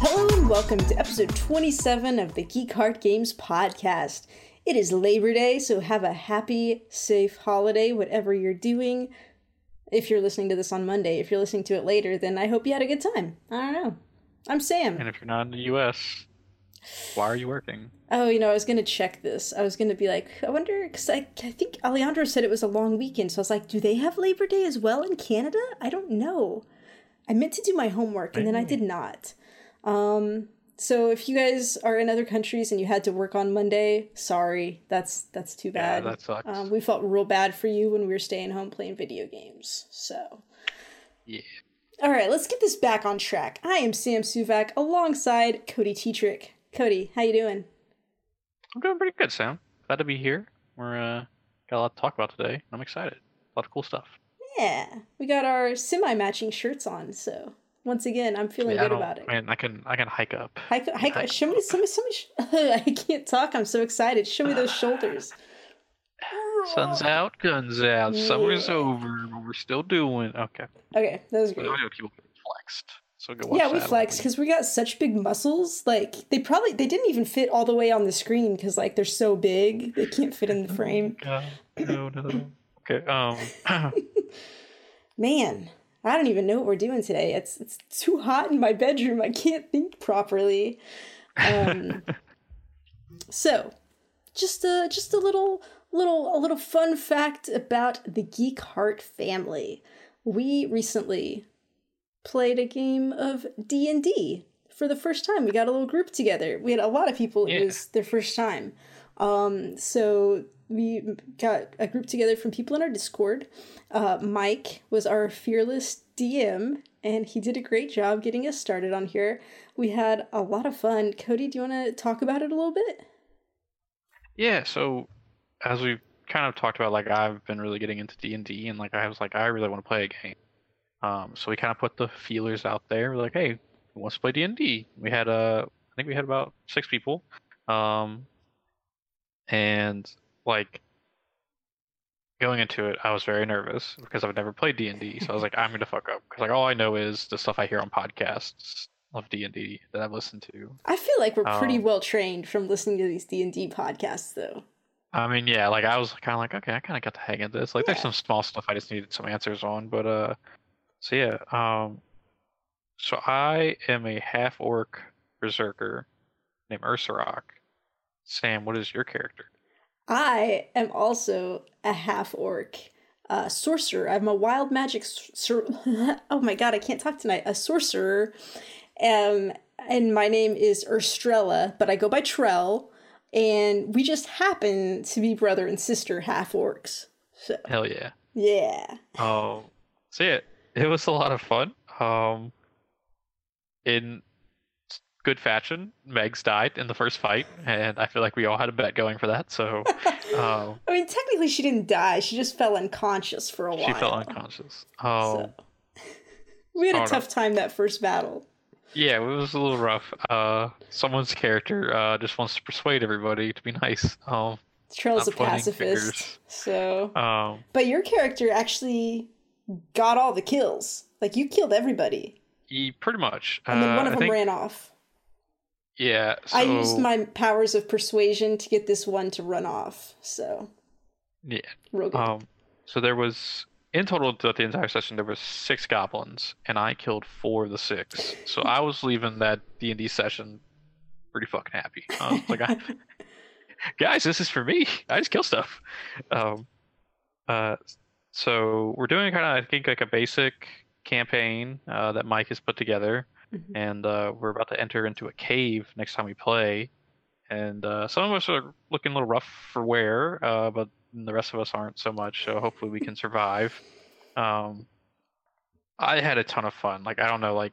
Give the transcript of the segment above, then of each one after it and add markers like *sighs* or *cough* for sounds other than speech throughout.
Hello and welcome to episode 27 of the Geek Heart Games podcast. It is Labor Day, so have a happy, safe holiday, whatever you're doing. If you're listening to this on Monday, if you're listening to it later, then I hope you had a good time. I don't know. I'm Sam. And if you're not in the U.S., why are you working? Oh, you know, I was gonna check this. I was gonna be like, I wonder, because I, I think Alejandro said it was a long weekend, so I was like, do they have Labor Day as well in Canada? I don't know. I meant to do my homework and then I did not. Um, so if you guys are in other countries and you had to work on Monday, sorry, that's that's too Yeah, bad. that sucks. Um, we felt real bad for you when we were staying home playing video games. So, Yeah. all right, let's get this back on track. I am Sam Suvak alongside Cody Tetrick. Cody, how you doing? I'm doing pretty good, Sam. Glad to be here. We're uh, got a lot to talk about today. I'm excited. A lot of cool stuff. Yeah, we got our semi-matching shirts on, so once again, I'm feeling Yeah, good about it. Man, I can I can hike up. Hike, hike, hike. show me, show me, show me. sh- *laughs* I can't talk. I'm so excited. Show me those shoulders. *sighs* Sun's out, guns out. Summer's over, but we're still doing. Okay. Okay, that was great. people get flexed. So go watch Yeah, we that. flexed because we got such big muscles. Like they probably they didn't even fit all the way on the screen because like they're so big they can't fit in the *laughs* frame. God, no, no. Okay. Um. *laughs* Man, I don't even know what we're doing today. It's it's too hot in my bedroom. I can't think properly. Um, *laughs* so, just a just a little little a little fun fact about the Geek Heart family. We recently played a game of D and D for the first time. We got a little group together. We had a lot of people. It was their first time. Um, so we got a group together from people in our Discord. Uh, Mike was our fearless DM, and he did a great job getting us started on here. We had a lot of fun. Cody, do you want to talk about it a little bit? Yeah, so as we kind of talked about, like I've been really getting into D and D, and like I was like, I really want to play a game. Um, so we kind of put the feelers out there. We're like, hey, who wants to play D and D? We had uh, I think we had about six people, um, and like going into it, I was very nervous because I've never played D and D. So I was like, I'm gonna fuck up because like all I know is the stuff I hear on podcasts of D and D that I've listened to. I feel like we're pretty Um, well trained from listening to these D and D podcasts, though. I mean, yeah, like I was kind of like, okay, I kind of got the hang of this. Like, Yeah. there's some small stuff I just needed some answers on, but uh, so yeah, um, so I am a half orc berserker named Ursarock. Sam, what is your character? I am also a half orc uh, sorcerer. I'm a wild magic. Sor- *laughs* oh my god, I can't talk tonight. A sorcerer, um, and my name is Urstrella, but I go by Trell, and we just happen to be brother and sister half orcs. So Hell yeah. yeah, so yeah, it *laughs* was a lot of fun. Um, in good fashion, Megs died in the first fight, and I feel like we all had a bet going for that. So, *laughs* um. I mean technically she didn't die. She just fell unconscious for a while. She felt unconscious. Oh, So. *laughs* We had a tough time that first battle. yeah, it was a little rough. Uh, someone's character uh just wants to persuade everybody to be nice. Um, Trell's a pacifist, so. um, But your character actually got all the kills. Like you killed everybody, he pretty much. and then uh, one of I them think- ran off. Yeah, so I used my powers of persuasion to get this one to run off. So yeah. real good. Um, so there was in total throughout the entire session there was six goblins, and I killed four of the six. So I was leaving that D and D session pretty fucking happy. I *laughs* like, I, guys, this is for me. I just kill stuff. Um, uh, so we're doing kind of I think like a basic campaign uh, that Mike has put together, Mhm. and uh, we're about to enter into a cave next time we play. And uh, some of us are looking a little rough for wear, uh, but the rest of us aren't so much. So hopefully we can survive. Um, I had a ton of fun. Like I don't know, like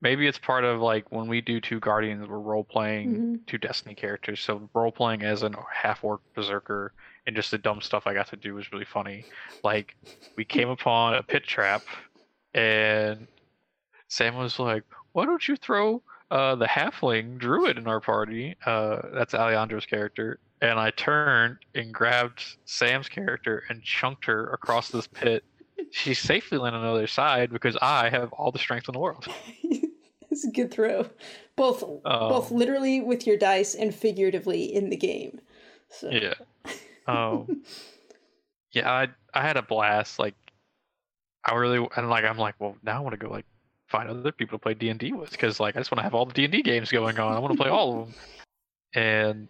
maybe it's part of like when we do two guardians, we're role playing Mhm. two Destiny characters. So role playing as an half orc berserker and just the dumb stuff I got to do was really funny. Like we came *laughs* upon a pit trap, and Sam was like, "Why don't you throw uh, the halfling druid in our party?" Uh, that's Alejandro's character. and I turned and grabbed Sam's character and chunked her across this pit. She safely landed on the other side because I have all the strength in the world. *laughs* it's a good throw, both um, both literally with your dice and figuratively in the game. So. Yeah. *laughs* Um. yeah, I I had a blast. Like, I really and like I'm like, well, now I want to go like find other people to play D and D with because like I just want to have all the D and D games going on. I want to play all of them. And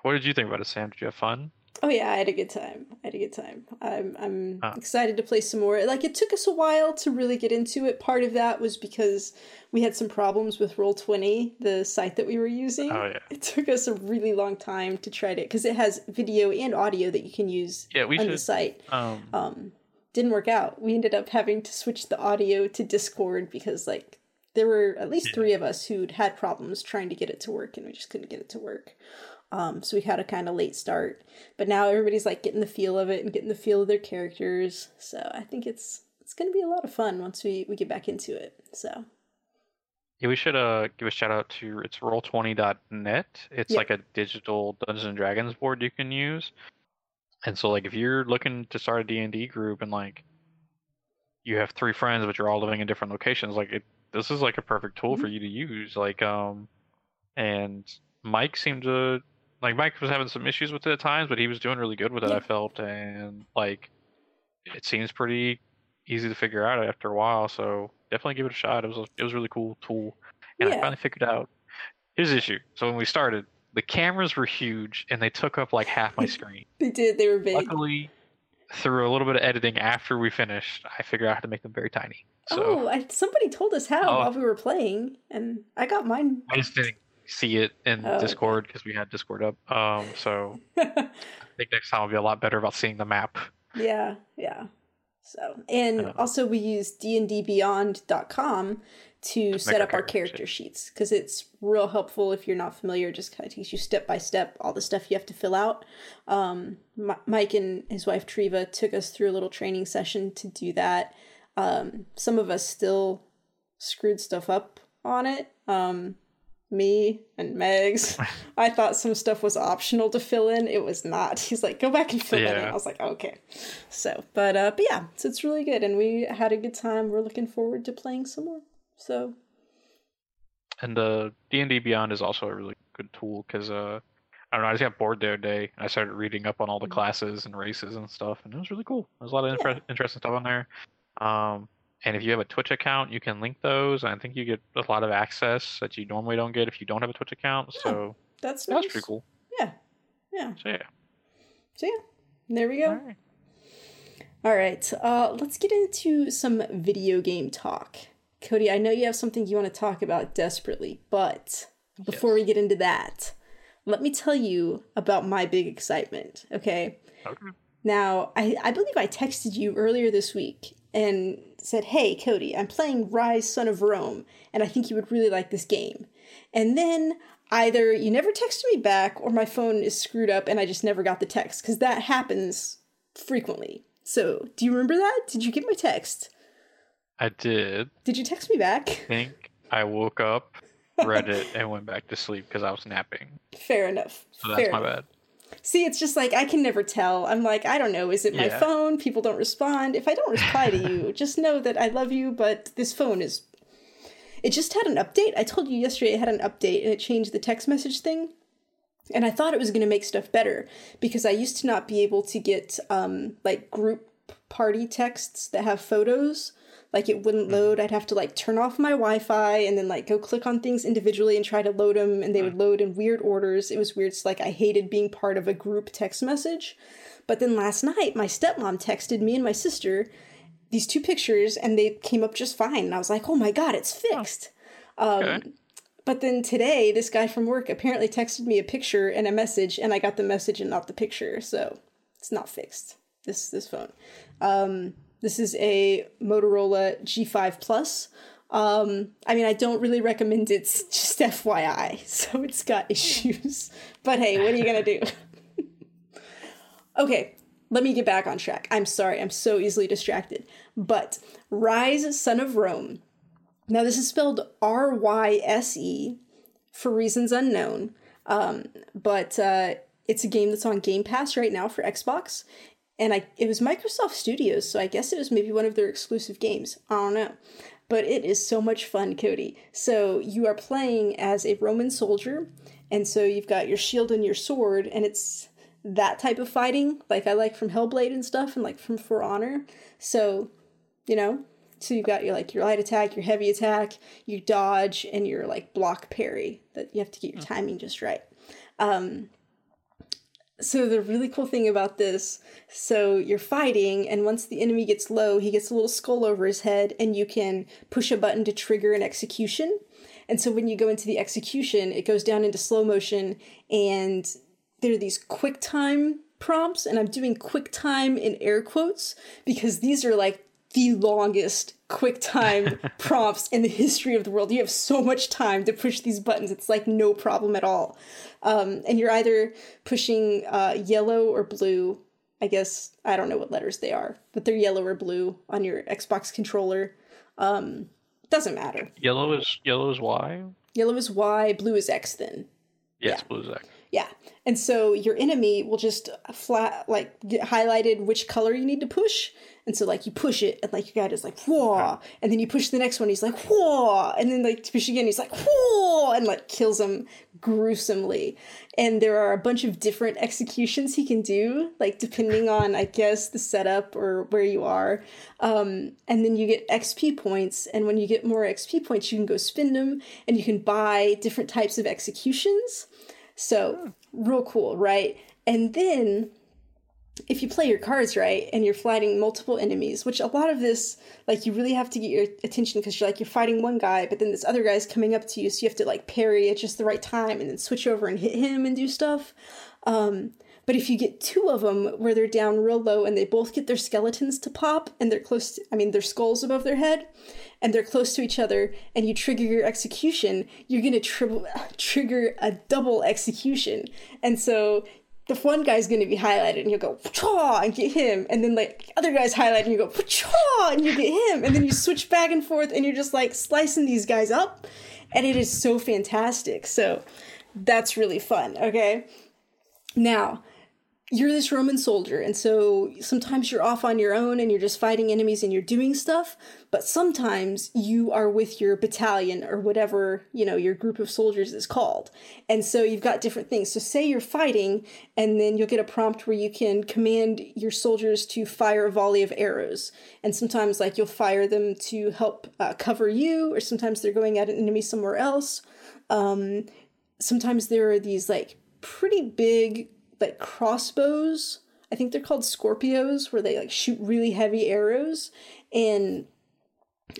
what did you think about it, Sam? Did you have fun? Oh yeah, I had a good time. I had a good time. I'm I'm ah. excited to play some more. Like it took us a while to really get into it. Part of that was because we had some problems with Roll Twenty, the site that we were using. Oh yeah. It took us a really long time to try to because it has video and audio that you can use yeah, we on should, the site. Um, um, didn't work out. We ended up having to switch the audio to Discord because like there were at least three of us who'd had problems trying to get it to work and we just couldn't get it to work. Um, so we had a kind of late start, but now everybody's like getting the feel of it and getting the feel of their characters. So I think it's it's going to be a lot of fun once we we get back into it. So yeah, we should uh give a shout out to it's roll20.net. It's yep. like a digital Dungeons and Dragons board you can use. And so like if you're looking to start a D&D group and like you have three friends but you're all living in different locations, like it this is like a perfect tool mm-hmm. for you to use. Like um and Mike seemed to like Mike was having some issues with it at times, but he was doing really good with it. Yeah. I felt, and like it seems pretty easy to figure out after a while. So definitely give it a shot. It was a, it was a really cool tool, and yeah. I finally figured out here's the issue. So when we started, the cameras were huge and they took up like half my *laughs* screen. they did. They were big. Luckily, through a little bit of editing after we finished, I figured out how to make them very tiny. So, oh, I, somebody told us how oh, while we were playing, and I got mine. I just didn't see it in oh, Discord because we had Discord up. Um, so *laughs* I think next time I'll be a lot better about seeing the map. Yeah, yeah. So and uh, also we use dndbeyond.com to set up our character sheets because it's real helpful if you're not familiar. Just kind of takes you step by step all the stuff you have to fill out. Um, M- Mike and his wife Treva took us through a little training session to do that. Um, some of us still screwed stuff up on it. Um, me and Megs. *laughs* I thought some stuff was optional to fill in. It was not. *laughs* He's like, go back and fill yeah. it in. I was like, okay. So, but uh, but yeah, so it's really good, and we had a good time. We're looking forward to playing some more. So. And uh, D and D Beyond is also a really good tool because uh, I don't know. I just got bored the other day. And I started reading up on all the mm-hmm. classes and races and stuff, and it was really cool. There's a lot of yeah. interesting stuff on there. Um, and if you have a Twitch account, you can link those. I think you get a lot of access that you normally don't get if you don't have a Twitch account. Yeah, so that's nice. that's pretty cool. Yeah, yeah. So yeah. So yeah, there we go. All right. All right. Uh, let's get into some video game talk. Cody, I know you have something you want to talk about desperately, but before yes. we get into that, let me tell you about my big excitement. Okay. Okay. Now, I, I believe I texted you earlier this week and said, Hey, Cody, I'm playing Ryse Son of Rome, and I think you would really like this game. And then either you never texted me back or my phone is screwed up and I just never got the text, because that happens frequently. So, do you remember that? Did you get my text? I did. Did you text me back? I think I woke up, read it, and went back to sleep because I was napping. *laughs* Fair enough. So that's Fair my enough. bad. See, it's just like I can never tell. I'm like, I don't know. Is it my yeah. phone? People don't respond. If I don't reply to you, *laughs* just know that I love you, but this phone is. It just had an update. I told you yesterday it had an update and it changed the text message thing. And I thought it was going to make stuff better because I used to not be able to get um, like group party texts that have photos like it wouldn't mm. load i'd have to like turn off my wi-fi and then like go click on things individually and try to load them and they would mm. load in weird orders it was weird so like i hated being part of a group text message but then last night my stepmom texted me and my sister these two pictures and they came up just fine and i was like oh my god it's fixed oh. okay. um, but then today this guy from work apparently texted me a picture and a message and i got the message and not the picture so it's not fixed this this phone um, this is a Motorola G5 Plus. Um, I mean, I don't really recommend it, *laughs* just FYI. So it's got issues. *laughs* But hey, what are you gonna do? *laughs* okay, let me get back on track. I'm sorry, I'm so easily distracted. But Ryse, Son of Rome. Now, this is spelled R Y S E for reasons unknown. Um, but uh, it's a game that's on Game Pass right now for Xbox. And I it was Microsoft Studios, so I guess it was maybe one of their exclusive games. I don't know. But it is so much fun, Cody. So you are playing as a Roman soldier, and so you've got your shield and your sword, and it's that type of fighting, like I like from Hellblade and stuff, and like from For Honor. So, you know, so you've got your like your light attack, your heavy attack, your dodge, and your like block parry. That you have to get your timing just right. Um, so the really cool thing about this, so you're fighting, and once the enemy gets low, he gets a little skull over his head, and you can push a button to trigger an execution. And so when you go into the execution, it goes down into slow motion, and there are these quick time prompts, and I'm doing quick time in air quotes because these are like the longest QuickTime *laughs* prompts in the history of the world. You have so much time to push these buttons. It's like no problem at all. Um, and you're either pushing uh, yellow or blue. I guess I don't know what letters they are, but they're yellow or blue on your Xbox controller. Um, doesn't matter. Yellow is yellow is Y. Yellow is Y. Blue is X. Then. Yes, yeah. blue is X. Yeah. And so your enemy will just flat like get highlighted which color you need to push. And so like you push it and like your guy is like whoa. And then you push the next one, he's like whoa. And then like push again, he's like whoa and like kills him gruesomely. And there are a bunch of different executions he can do, like depending *laughs* on I guess the setup or where you are. Um, and then you get XP points, and when you get more XP points, you can go spend them and you can buy different types of executions. So, real cool, right? And then if you play your cards right and you're fighting multiple enemies, which a lot of this, like, you really have to get your attention because you're like, you're fighting one guy, but then this other guy's coming up to you, so you have to, like, parry at just the right time and then switch over and hit him and do stuff. Um, but if you get two of them where they're down real low and they both get their skeletons to pop and they're close, to, I mean, their skulls above their head and they're close to each other and you trigger your execution, you're going to tri- *laughs* trigger a double execution. And so the one guy's going to be highlighted and you go Chaw! and get him and then like other guy's highlighted and you go Chaw! and you get him and then you switch back and forth and you're just like slicing these guys up and it is so fantastic so that's really fun okay now you're this Roman soldier, and so sometimes you're off on your own and you're just fighting enemies and you're doing stuff, but sometimes you are with your battalion or whatever, you know, your group of soldiers is called. And so you've got different things. So say you're fighting, and then you'll get a prompt where you can command your soldiers to fire a volley of arrows. And sometimes, like, you'll fire them to help uh, cover you, or sometimes they're going at an enemy somewhere else. Um, sometimes there are these, like, pretty big like crossbows. I think they're called Scorpios, where they like shoot really heavy arrows. And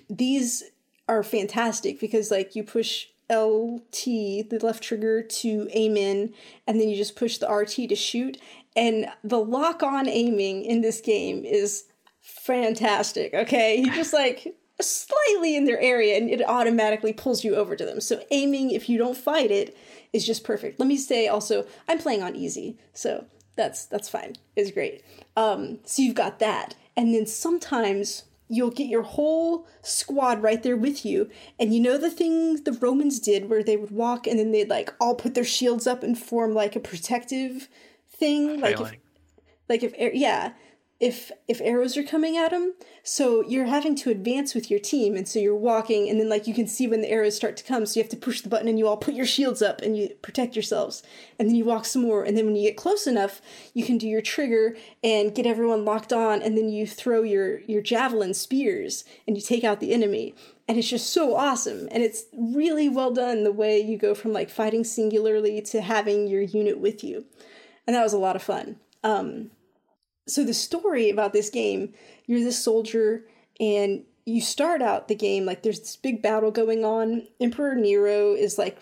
these are fantastic because like you push LT, the left trigger, to aim in, and then you just push the RT to shoot. And the lock on aiming in this game is fantastic, okay? You just like slightly in their area and it automatically pulls you over to them. So aiming, if you don't fight it, is just perfect. Let me say also, I'm playing on easy, so that's that's fine. It's great. Um, so you've got that, and then sometimes you'll get your whole squad right there with you, and you know the thing the Romans did where they would walk and then they'd like all put their shields up and form like a protective thing, like if, like if yeah if if arrows are coming at them so you're having to advance with your team and so you're walking and then like you can see when the arrows start to come so you have to push the button and you all put your shields up and you protect yourselves. And then you walk some more and then when you get close enough you can do your trigger and get everyone locked on and then you throw your your javelin spears and you take out the enemy. And it's just so awesome and it's really well done the way you go from like fighting singularly to having your unit with you. And that was a lot of fun. Um, so the story about this game, you're this soldier and you start out the game like there's this big battle going on. Emperor Nero is like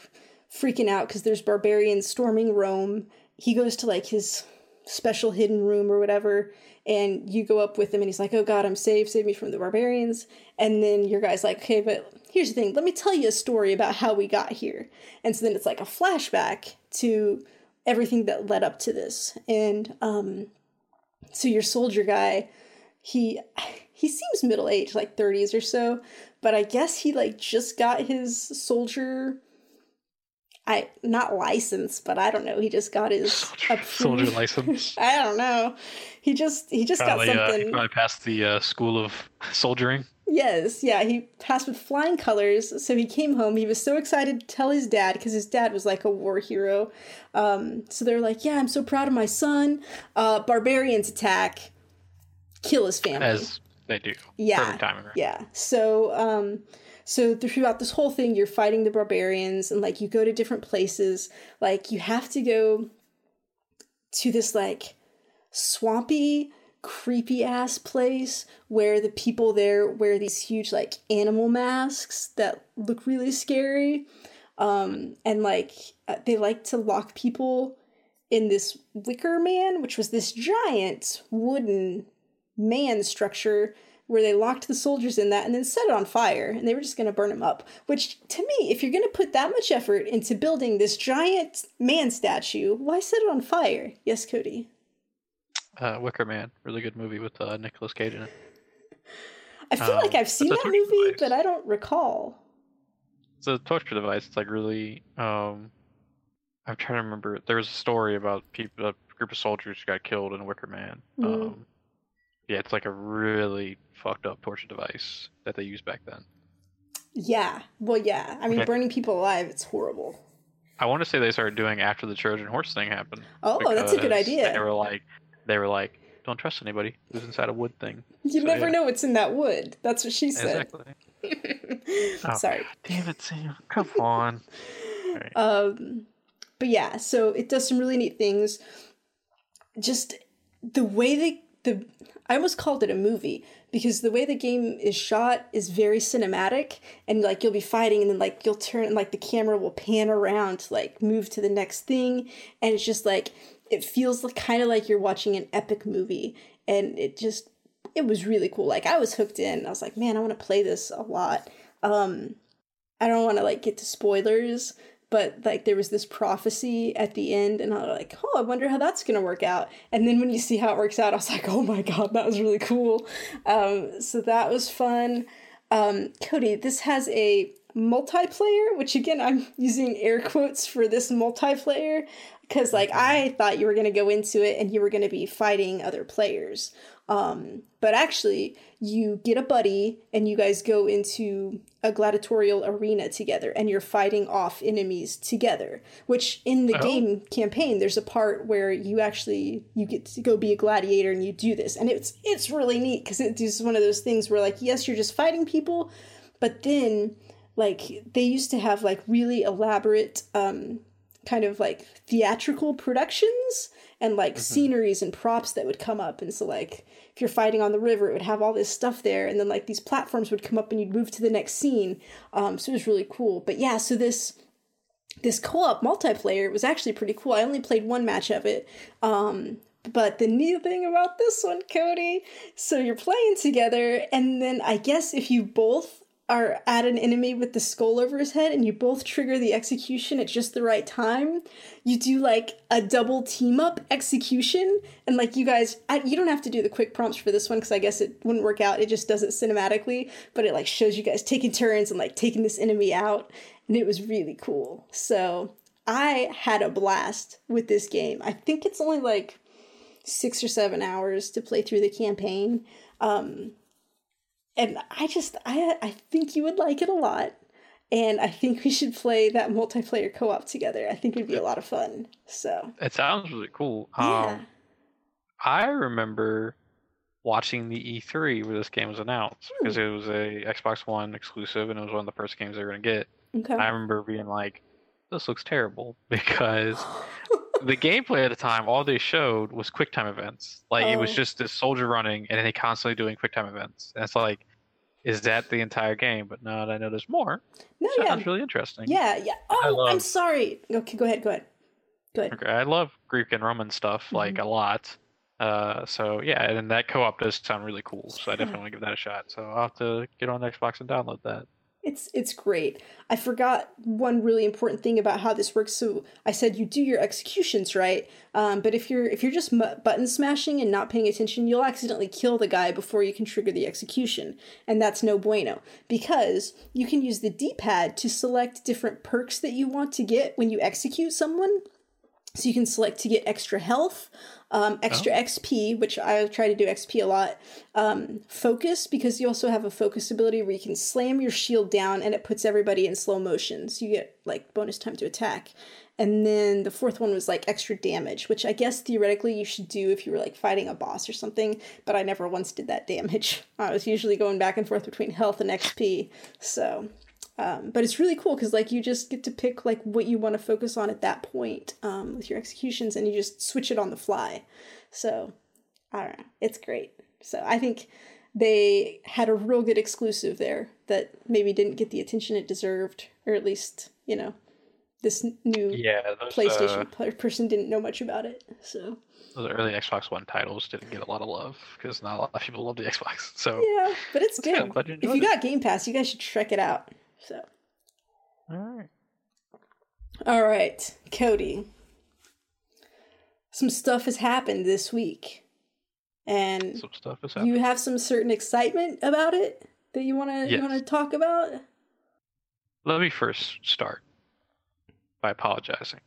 freaking out because there's barbarians storming Rome. He goes to like his special hidden room or whatever, and you go up with him and he's like, Oh god, I'm saved, save me from the barbarians. And then your guy's like, Okay, but here's the thing, let me tell you a story about how we got here. And so then it's like a flashback to everything that led up to this. And um so your soldier guy, he he seems middle aged, like 30s or so, but I guess he like just got his soldier I not license, but I don't know. He just got his soldier, soldier *laughs* license. I don't know. He just he just probably, got something. Uh, he probably passed the uh, school of soldiering. Yes, yeah, he passed with flying colors. So he came home. He was so excited to tell his dad because his dad was like a war hero. Um, so they're like, "Yeah, I'm so proud of my son." Uh, barbarians attack, kill his family. As they do. Yeah, yeah. So, um, so throughout this whole thing, you're fighting the barbarians, and like you go to different places. Like you have to go to this like swampy creepy ass place where the people there wear these huge like animal masks that look really scary. Um and like uh, they like to lock people in this wicker man which was this giant wooden man structure where they locked the soldiers in that and then set it on fire and they were just going to burn them up. Which to me if you're going to put that much effort into building this giant man statue why set it on fire? Yes cody uh, Wicker Man, really good movie with uh, Nicolas Cage in it. I feel um, like I've seen that movie, device. but I don't recall. It's a torture device. It's like really. Um, I'm trying to remember. There was a story about people, a group of soldiers who got killed in Wicker Man. Mm-hmm. Um, yeah, it's like a really fucked up torture device that they used back then. Yeah. Well, yeah. I mean, okay. burning people alive, it's horrible. I want to say they started doing after the Trojan horse thing happened. Oh, that's a good idea. They were like, they were like, "Don't trust anybody who's inside a wood thing." You so, never yeah. know what's in that wood. That's what she said. Exactly. *laughs* oh, Sorry. Damn it, Sam. Come on. Right. *laughs* Um, but yeah, so it does some really neat things. Just the way they the I almost called it a movie because the way the game is shot is very cinematic and like you'll be fighting and then like you'll turn and like the camera will pan around to like move to the next thing and it's just like it feels like, kind of like you're watching an epic movie and it just it was really cool. Like i was hooked in. I was like man i want to play this a lot. Um i don't want to like get to spoilers but like there was this prophecy at the end and i was like oh i wonder how that's going to work out. And then when you see how it works out i was like oh my god that was really cool. Um so that was fun. Um cody this has a multiplayer which again i'm *laughs* using air quotes for this multiplayer because like i thought you were going to go into it and you were going to be fighting other players. Um, but actually you get a buddy and you guys go into a gladiatorial arena together and you're fighting off enemies together which in the oh. game campaign there's a part where you actually you get to go be a gladiator and you do this. And it's it's really neat because it is one of those things where like yes you're just fighting people but then like they used to have like really elaborate um kind of like theatrical productions and like mm-hmm. sceneries and props that would come up. And so like if you're fighting on the river it would have all this stuff there. And then like these platforms would come up and you'd move to the next scene. Um so it was really cool. But yeah so this this co-op multiplayer was actually pretty cool. I only played one match of it. Um but the neat thing about this one, Cody, so you're playing together, and then I guess if you both are at an enemy with the skull over his head and you both trigger the execution at just the right time you do like a double team up execution and like you guys I, you don't have to do the quick prompts for this one because i guess it wouldn't work out. It just does it cinematically but it like shows you guys taking turns and like taking this enemy out and it was really cool. So i had a blast with this game. I think it's only like six or seven hours to play through the campaign. Um, and I just I I think you would like it a lot. And I think we should play that multiplayer co-op together. I think it'd be a lot of fun. So it sounds really cool. Yeah. Um, I remember watching the E3 where this game was announced because hmm. it was a Xbox One exclusive and it was one of the first games they were gonna get. Okay. I remember being like, "This looks terrible," *laughs* because *laughs* the gameplay at the time, all they showed was QuickTime events. Like oh. it was oh. just this soldier running and then they constantly doing QuickTime events. And it's like, is that the entire game? But now that I know there's more, no, sounds yeah. really interesting. Yeah, yeah. Oh, love, I'm sorry. Okay, go ahead. Go ahead. Go ahead. Okay, I love Greek and Roman stuff mm-hmm. like a lot. Uh, so yeah, and that co-op does sound really cool. So I definitely want to give that a shot. So I'll have to get on Xbox and download that. It's it's great. I forgot one really important thing about how this works. So I said you do your executions right, um, but if you're if you're just button smashing and not paying attention, you'll accidentally kill the guy before you can trigger the execution, and that's no bueno because you can use the D-pad to select different perks that you want to get when you execute someone. So you can select to get extra health, um, extra oh. XP, which I try to do XP a lot. Um, focus, because you also have a focus ability where you can slam your shield down and it puts everybody in slow motion. So you get like bonus time to attack. And then the fourth one was like extra damage, which I guess theoretically you should do if you were like fighting a boss or something, but I never once did that damage. *laughs* I was usually going back and forth between health and XP. So um, but it's really cool because like you just get to pick like what you want to focus on at that point um, with your executions, and you just switch it on the fly. So I don't know, it's great. So I think they had a real good exclusive there that maybe didn't get the attention it deserved, or at least you know this new yeah, those, PlayStation uh, person didn't know much about it. So those early Xbox One titles didn't get a lot of love because not a lot of people love the *laughs* Xbox. So yeah, but it's good. You if you got Game Pass, you guys should check it out. So. All right. All right, Cody. Some stuff has happened this week, and some stuff has happened. You have some certain excitement about it that you want to yes. you want to talk about. Let me first start by apologizing.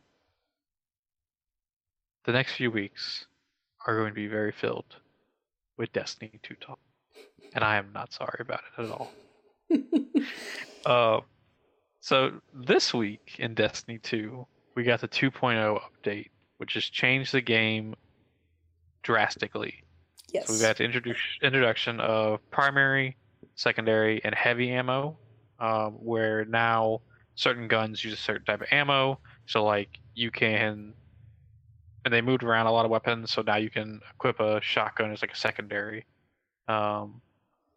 The next few weeks are going to be very filled with Destiny 2 talk, and I am not sorry about it at all. *laughs* Uh, so this week in Destiny 2, we got the 2.0 update, which has changed the game drastically. Yes. So we've got the introduction of primary, secondary, and heavy ammo, um, where now certain guns use a certain type of ammo. So like you can, and they moved around a lot of weapons. So now you can equip a shotgun as like a secondary, um,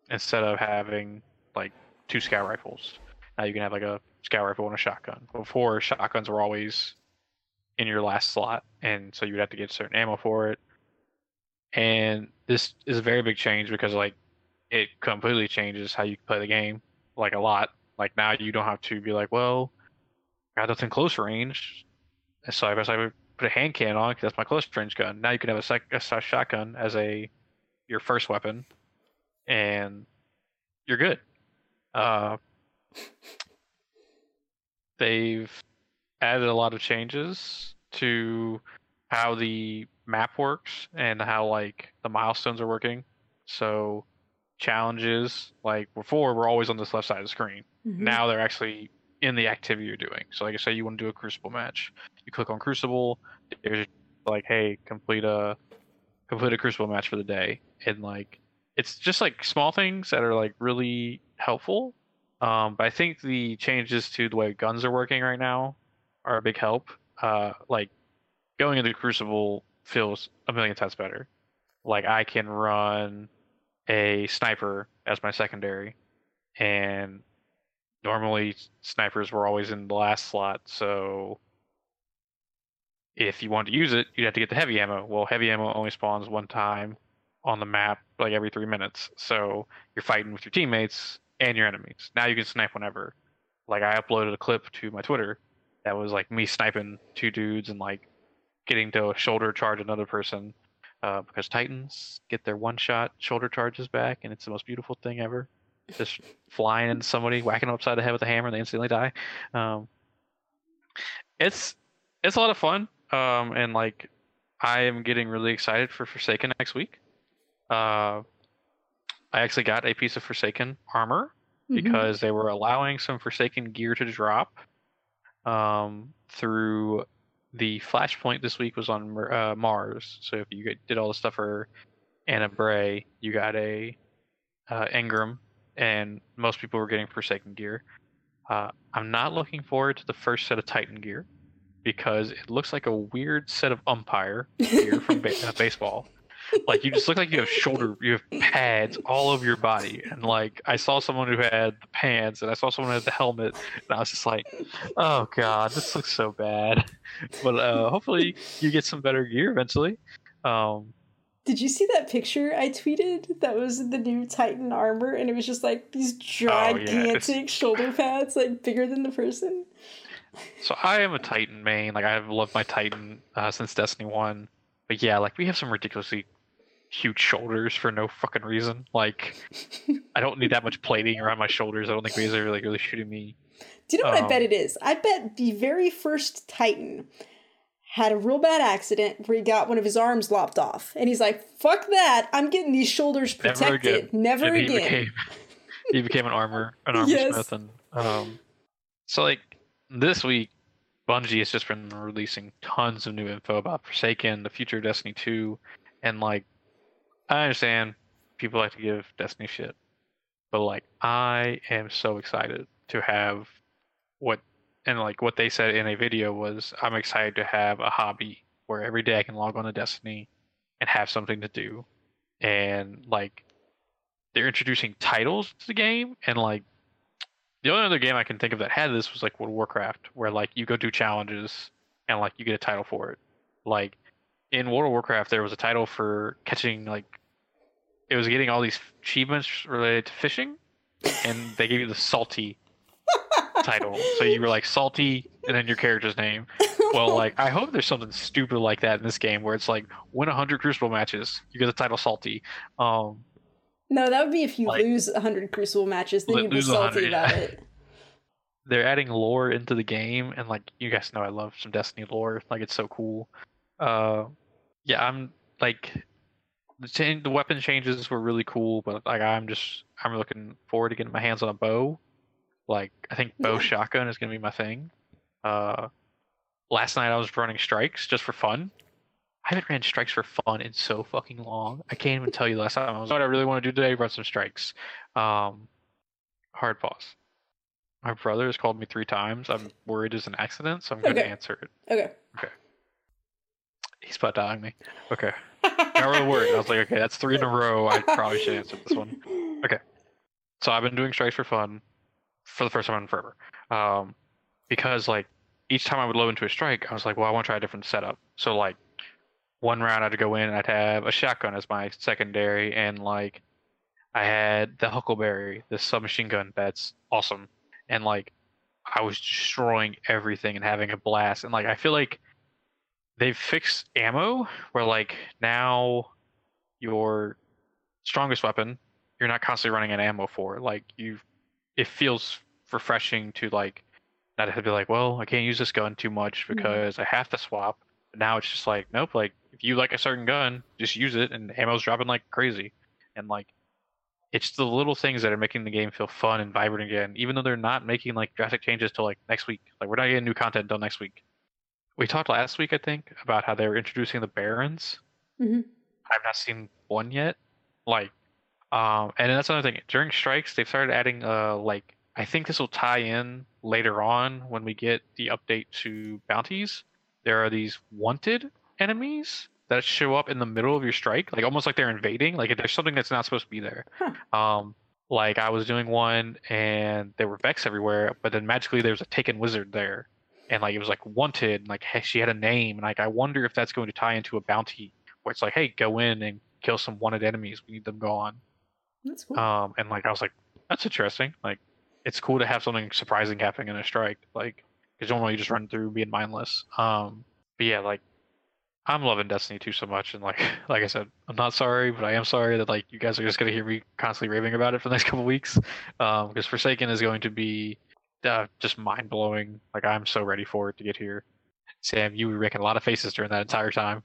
instead of having like two scout rifles. Now you can have like a scout rifle and a shotgun. Before shotguns were always in your last slot, and so you'd have to get certain ammo for it. And this is a very big change because like it completely changes how you play the game, like a lot. Like now you don't have to be like, well, I got in close range, so I guess I would put a hand cannon on because that's my close range gun. Now you can have a, sec- a shotgun as a your first weapon, and you're good. Uh, they've added a lot of changes to how the map works and how like the milestones are working. So challenges like before were always on this left side of the screen. Mm-hmm. Now they're actually in the activity you're doing. So like I say you want to do a crucible match. You click on crucible, there's like, hey, complete a complete a crucible match for the day. And like it's just like small things that are like really helpful. Um, but I think the changes to the way guns are working right now are a big help. Uh, like going into Crucible feels a million times better. Like I can run a sniper as my secondary, and normally snipers were always in the last slot. So if you want to use it, you'd have to get the heavy ammo. Well, heavy ammo only spawns one time on the map, like every three minutes. So you're fighting with your teammates and your enemies. Now you can snipe whenever. Like I uploaded a clip to my Twitter that was like me sniping two dudes and like getting to shoulder charge another person. Uh, because Titans get their one shot shoulder charges back, and it's the most beautiful thing ever. Just flying into somebody, whacking them upside the head with a hammer, and they instantly die. Um, it's it's a lot of fun, um, and like I am getting really excited for Forsaken next week. Uh, I actually got a piece of Forsaken armor mm-hmm. because they were allowing some Forsaken gear to drop um, through the flashpoint this week was on uh, Mars. So if you did all the stuff for Ana Bray, you got a uh, Engram, and most people were getting Forsaken gear. Uh, I'm not looking forward to the first set of Titan gear because it looks like a weird set of umpire gear from ba- *laughs* uh, baseball like you just look like you have shoulder you have pads all over your body and like i saw someone who had the pants and i saw someone who had the helmet and i was just like oh god this looks so bad but uh, hopefully you get some better gear eventually um, Did you see that picture I tweeted? That was the new Titan armor, and it was just like these gigantic oh, yeah. shoulder pads, like bigger than the person. So I am a Titan main. Like I've loved my Titan uh, since Destiny One. But yeah, like we have some ridiculously huge shoulders for no fucking reason. Like I don't need that much plating around my shoulders. I don't think these are like really shooting me. Do you know what um, I bet it is? I bet the very first Titan had a real bad accident where he got one of his arms lopped off, and he's like, "Fuck that! I'm getting these shoulders protected. Never again." Never again. He became, *laughs* he became an armor, an armor yes. smith, and um, so like this week, Bungie has just been releasing tons of new info about Forsaken, the future of Destiny 2, and like, I understand people like to give Destiny shit, but like, I am so excited to have what, and like what they said in a video was, I'm excited to have a hobby where every day I can log on to Destiny and have something to do, and like, they're introducing titles to the game, and like the only other game I can think of that had this was like World of Warcraft, where like you go do challenges and like you get a title for it. Like in World of Warcraft, there was a title for catching like it was getting all these achievements related to fishing, and they gave you the salty title. So you were like salty, and then your character's name. Well, like I hope there's something stupid like that in this game where it's like win hundred Crucible matches, you get the title salty. Um, no, that would be if you like, lose 100 Crucible matches, then you'd be salty about yeah. it. *laughs* They're adding lore into the game, and like you guys know, I love some Destiny lore. Like it's so cool. Uh, yeah, I'm like the change, the weapon changes were really cool, but like I'm just I'm looking forward to getting my hands on a bow. Like I think bow yeah. shotgun is gonna be my thing. Uh, last night I was running strikes just for fun, I haven't ran strikes for fun in so fucking long. I can't even tell you last time. I was what I really want to do today. Run some strikes. Um, hard pause. My brother has called me three times. I'm worried it's an accident, so I'm going to answer it. Okay. Okay. He's butt dialing me. Okay. Not really worried. I was like, okay, that's three in a row. I probably should answer this one. Okay. So I've been doing strikes for fun for the first time in forever. Um, because like each time I would load into a strike, I was like, well, I want to try a different setup. So like one round I'd go in, and I'd have a shotgun as my secondary, and like I had the Huckleberry, the submachine gun that's awesome, and like I was destroying everything and having a blast, and like I feel like they've fixed ammo where like now your strongest weapon you're not constantly running of ammo for like you it feels refreshing to like not have to be like well i can't use this gun too much mm-hmm. because mm-hmm. i have to swap but now it's just like nope like if you like a certain gun, just use it, and ammo's dropping like crazy. And like, it's the little things that are making the game feel fun and vibrant again. Even though they're not making like drastic changes till like next week. Like we're not getting new content until next week. We talked last week, I think, about how they were introducing the barons. Mm-hmm. I've not seen one yet. Like, um, and that's another thing. During strikes, they've started adding uh like I think this will tie in later on when we get the update to bounties. There are these wanted enemies that show up in the middle of your strike, like almost like they're invading. Like there's something that's not supposed to be there. Huh. Um, like I was doing one and there were Vex everywhere, but then magically there was a taken wizard there, and like it was like wanted, like hey, she had a name, and like I wonder if that's going to tie into a bounty where it's like, hey, go in and kill some wanted enemies. We need them gone. That's cool. Um, and like I was like, that's interesting. Like it's cool to have something surprising happening in a strike. Like because normally you just run through being mindless. Um, but yeah, like I'm loving Destiny 2 so much, and like *laughs* like I said, I'm not sorry, but I am sorry that like you guys are just gonna hear me constantly raving about it for the next *laughs* couple weeks, um, because Forsaken is going to be uh, just mind blowing. Like I'm so ready for it to get here. Sam, you were making a lot of faces during that entire time.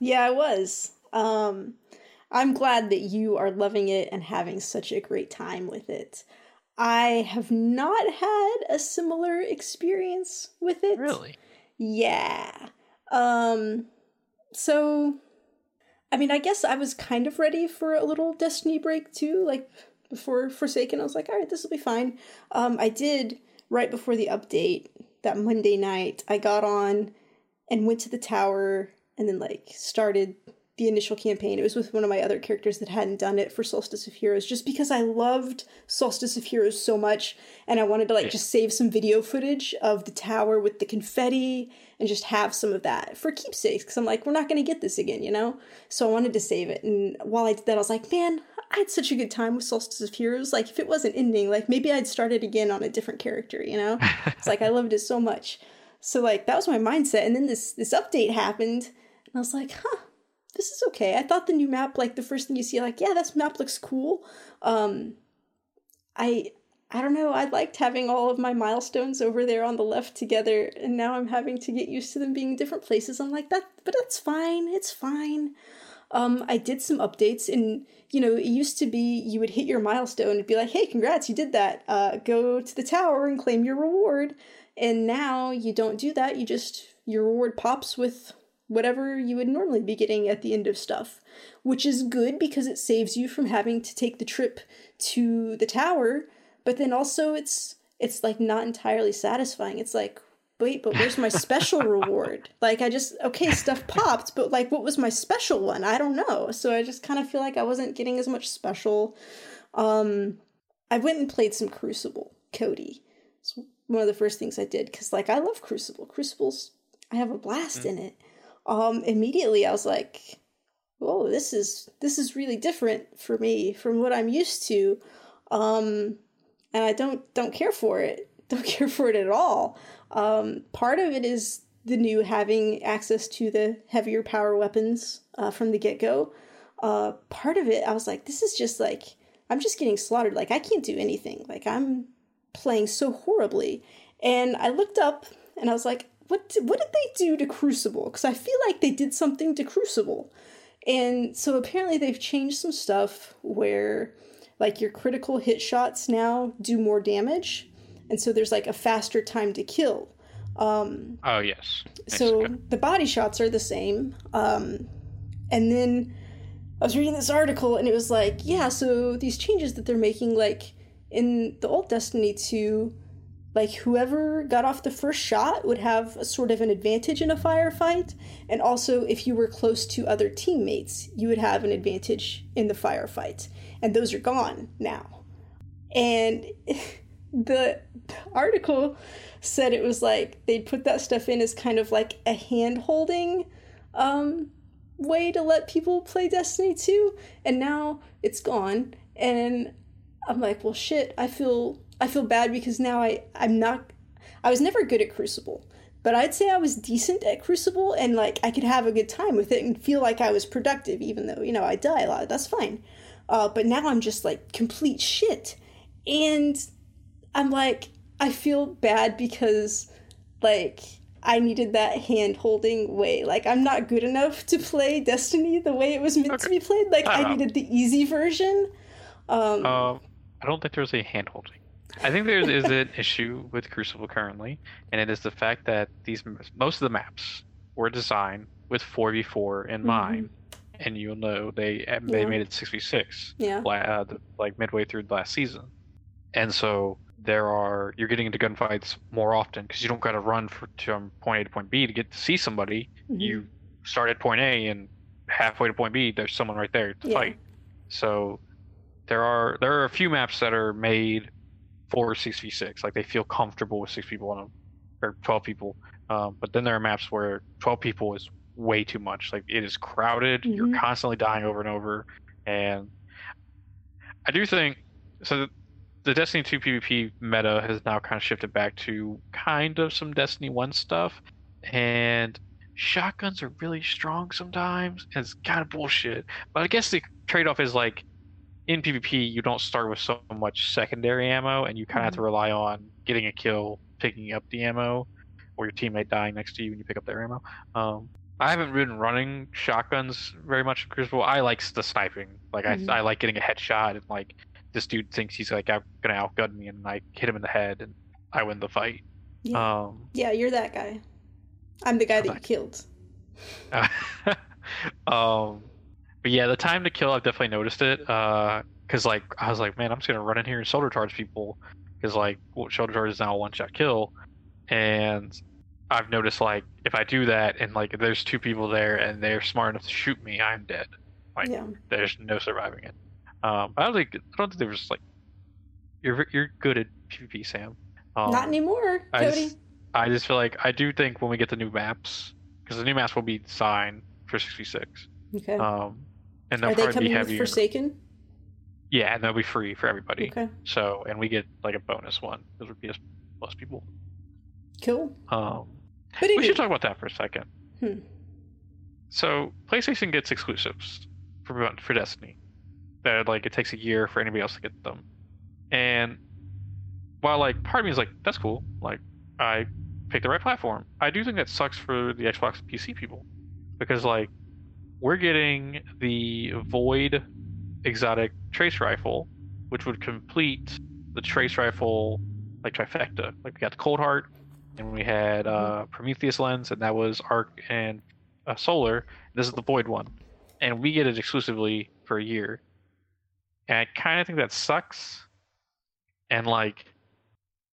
Yeah, I was. Um, I'm glad that you are loving it and having such a great time with it. I have not had a similar experience with it. Really? Yeah. Um, so, I mean, I guess I was kind of ready for a little Destiny break too. Like before Forsaken, I was like, all right, this will be fine. Um, I did right before the update that Monday night. I got on and went to the tower and then like started the initial campaign. It was with one of my other characters that hadn't done it for Solstice of Heroes, just because I loved Solstice of Heroes so much, and I wanted to like just save some video footage of the tower with the confetti and just have some of that for keepsakes. Because I'm like, we're not going to get this again, you know. So I wanted to save it, and while I did that, I was like, man, I had such a good time with Solstice of Heroes. Like, if it wasn't ending, like maybe I'd start it again on a different character, you know. *laughs* it's like I loved it so much. So like that was my mindset, and then this this update happened, and I was like, huh this is okay. I thought the new map, like the first thing you see, like, yeah, this map looks cool. Um, I I don't know. I liked having all of my milestones over there on the left together, and now I'm having to get used to them being different places. I'm like that, but that's fine. It's fine. Um, I did some updates, and you know, it used to be you would hit your milestone and be like, "Hey, congrats, you did that. Uh, go to the tower and claim your reward." And now you don't do that. You just your reward pops with whatever you would normally be getting at the end of stuff, which is good because it saves you from having to take the trip to the tower, but then also it's it's like not entirely satisfying. It's like, wait, but where's my special *laughs* reward? Like I just okay, stuff popped, but like what was my special one? I don't know. So I just kind of feel like I wasn't getting as much special. Um I went and played some Crucible, Cody. It's one of the first things I did cuz like I love Crucible. Crucible's I have a blast mm. in it um, immediately I was like, "Whoa, this is this is really different for me from what I'm used to," um, and I don't don't care for it. *laughs* Don't care for it at all. Um, part of it is the new having access to the heavier power weapons uh, from the get go. Uh, part of it, I was like, this is just like I'm just getting slaughtered. Like I can't do anything. Like I'm playing so horribly. And I looked up and I was like, what what did they do to Crucible? Because I feel like they did something to Crucible, and so apparently they've changed some stuff where like your critical hit shots now do more damage, and so there's like a faster time to kill. Um, oh yes. So the body shots are the same, um, and then I was reading this article and it was like, yeah, so these changes that they're making, like in the old Destiny two like whoever got off the first shot would have a sort of an advantage in a firefight and also if you were close to other teammates you would have an advantage in the firefight. And those are gone now. And *laughs* the article said it was like they'd put that stuff in as kind of like a hand holding um, way to let people play destiny 2 and now it's gone. And i'm like well shit i feel I feel bad because now I I'm not I was never good at Crucible, but I'd say I was decent at Crucible and like I could have a good time with it and feel like I was productive even though, you know, I die a lot. That's fine. Uh, but now I'm just like complete shit. And I'm like I feel bad because like I needed that hand holding way. Like I'm not good enough to play Destiny the way it was meant okay. to be played. Like I, I needed the easy version. Um, uh, I don't think there's a hand holding. I think there is an issue with Crucible currently, and it is the fact that these most of the maps were designed with 4v4 in mm-hmm. mind, and you'll know they they yeah. made it 6v6 yeah. uh, like midway through the last season, and so there are you're getting into gunfights more often because you don't got to run for, from point A to point B to get to see somebody. Mm-hmm. You start at point A and halfway to point B, there's someone right there to yeah. fight. So there are there are a few maps that are made for six v six. Like they feel comfortable with six people on a, or twelve people. Um, but then there are maps where twelve people is way too much. Like it is crowded. Mm-hmm. You're constantly dying over and over. And I do think so. The, the Destiny 2 PvP meta has now kind of shifted back to kind of some Destiny 1 stuff, and shotguns are really strong sometimes. And it's kind of bullshit. But I guess the trade off is like in PvP, you don't start with so much secondary ammo, and you kind of mm-hmm. have to mm-hmm. rely on getting a kill, picking up the ammo, or your teammate dying next to you when you pick up their ammo. Um, I haven't been running shotguns very much in Crucible. I like the sniping. Like mm-hmm. I, I like getting a headshot, and like this dude thinks he's like out, gonna outgun me, and I hit him in the head, and I win the fight. Yeah, um, yeah you're that guy. I'm the guy that you killed. *laughs* um, but yeah, the time to kill, I've definitely noticed it. Uh, cause like I was like, man, I'm just gonna run in here and shoulder charge people, cause like well, shoulder charge is now a one shot kill, and I've noticed like if I do that and like there's two people there and they're smart enough to shoot me, I'm dead. Like yeah. there's no surviving it. Um, I don't think I don't think there was like you're you're good at PvP, Sam. Um, Not anymore, I Cody. just, I just feel like I do think when we get the new maps, because the new maps will be designed for 66. okay. Um, and they'll Are they probably be coming with heavier. Forsaken? Yeah, and they'll be free for everybody. Okay. So, and we get like a bonus one because we're PS Plus people. Cool. Um, But we anyway, should talk about that for a second. Hmm. So, PlayStation gets exclusives for for Destiny. That like it takes a year for anybody else to get them. And while like part of me is like that's cool, like I picked the right platform. I do think that sucks for the Xbox and PC people because like we're getting the Void exotic trace rifle, which would complete the trace rifle like trifecta. Like we got the Cold Heart, and we had uh, Prometheus lens, and that was Arc and uh, Solar. This is the Void one, and we get it exclusively for a year. And I kind of think that sucks. And like,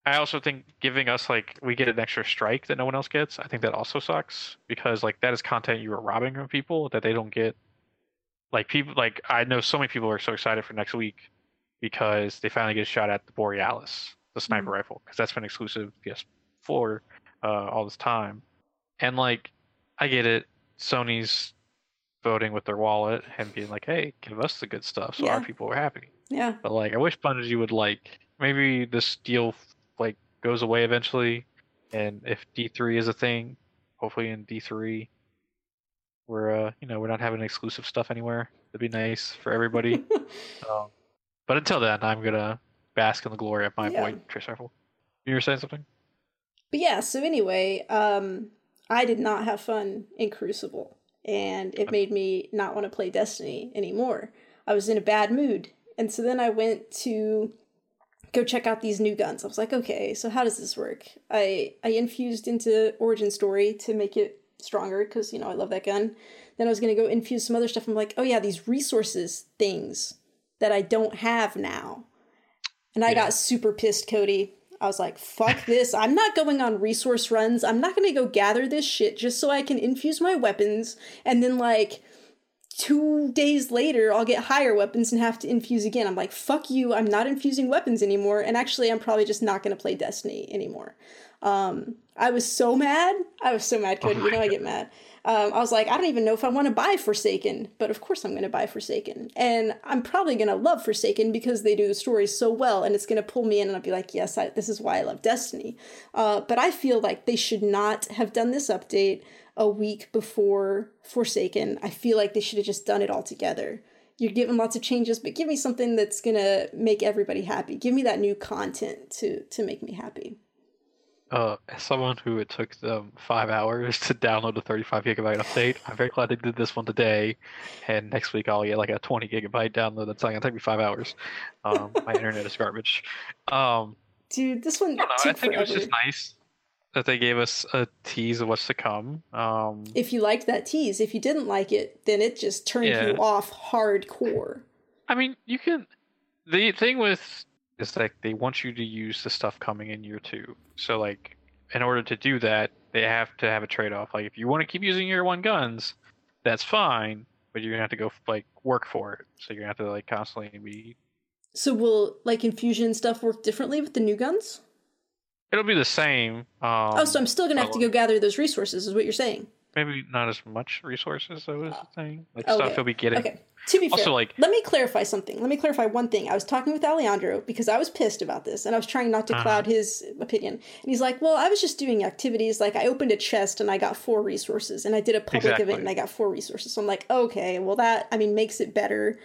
I also think giving us like we get an extra strike that no one else gets. I think that also sucks because like that is content you are robbing from people that they don't get. Like people, like I know so many people are so excited for next week because they finally get a shot at the Borealis, the sniper rifle, because that's been exclusive PS4 uh, all this time. And like, I get it. Sony's voting with their wallet and being like, "Hey, give us the good stuff," so our people are happy. yeah. But like, I wish Bungie would like maybe this deal like goes away eventually, and if D three is a thing, hopefully in D three, we're uh you know we're not having exclusive stuff anywhere. That'd be nice for everybody. *laughs* um, but until then, I'm gonna bask in the glory of my Yeah. Void Trace Rifle. You were saying something? But yeah, so anyway, um, I did not have fun in Crucible, and it made me not want to play Destiny anymore. I was in a bad mood, and so then I went to go check out these new guns. I was like, okay, so how does this work? I I infused into Origin Story to make it stronger because you know I love that gun. Then I was gonna go infuse some other stuff. I'm like, oh yeah, these resources things that I don't have now. And I Yeah. got super pissed, Cody. I was like, fuck *laughs* this. I'm not going on resource runs. I'm not going to go gather this shit just so I can infuse my weapons. And then, like, two days later, I'll get higher weapons and have to infuse again. I'm like, fuck you. I'm not infusing weapons anymore. And actually, I'm probably just not going to play Destiny anymore. Um, I was so mad. I was so mad, Cody. you know, I get mad. Um, I was like, I don't even know if I want to buy Forsaken, but of course I'm going to buy Forsaken. And I'm probably going to love Forsaken because they do the stories so well and it's going to pull me in and I'll be like, yes, I, this is why I love Destiny. Uh, but I feel like they should not have done this update a week before Forsaken. I feel like they should have just done it all together. You're giving lots of changes, but give me something that's going to make everybody happy. Give me that new content to, to make me happy. Uh, as someone who it took them five hours to download a 35 gigabyte update, I'm very glad they did this one today. And next week I'll get like a 20 gigabyte download. That's not gonna take me five hours. Um, my *laughs* internet is garbage. Um, Dude, this one I. I think it was just nice that they gave us a tease of what's to come. Um, if you liked that tease. If you didn't like it, then it just turned Yeah. you off hardcore. I mean, you can. The thing with is like they want you to use the stuff coming in year two. So like, in order to do that, they have to have a trade off. Like, if you want to keep using year one guns, that's fine, but you're gonna have to go like work for it. So you're gonna have to like constantly be. So will like infusion stuff work differently with the new guns? It'll be the same. Um, oh, so I'm still gonna have to go gather those resources, is what you're saying? maybe not as much resources. though is the thing. Like Okay. stuff you'll be getting. Okay. To be fair, Also, like- let me clarify something. Let me clarify one thing. I was talking with Alejandro because I was pissed about this, and I was trying not to Uh-huh. cloud his opinion. And he's like, "Well, I was just doing activities. Like, I opened a chest and I got four resources, and I did a public Exactly. event and I got four resources. So I'm like, okay, well, that I mean makes it better.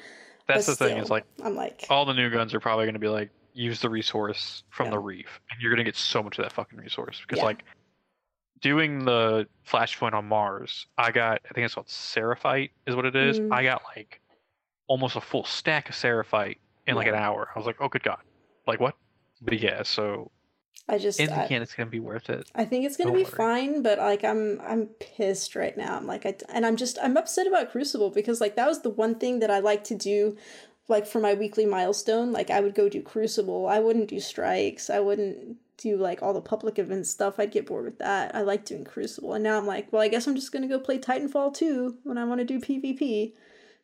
That's but the thing. Is like I'm like, all the new guns are probably going to be like use the resource from Yeah. the reef and you're going to get so much of that fucking resource because Yeah. like doing the flashpoint on mars i got i think it's called seraphite is what it is Mm. i got like almost a full stack of seraphite in like an hour i was like oh good god like what but yeah so I just in the I, end it's going to be worth it I think it's gonna Don't be worry. fine, but like I'm I'm pissed right now. I'm like I and I'm just I'm upset about Crucible because like that was the one thing that I like to do like for my weekly milestone, like I would go do Crucible. I wouldn't do strikes. I wouldn't do like all the public event stuff. I'd get bored with that. I like doing Crucible. And now I'm like, well, I guess I'm just going to go play Titanfall 2 when I want to do PvP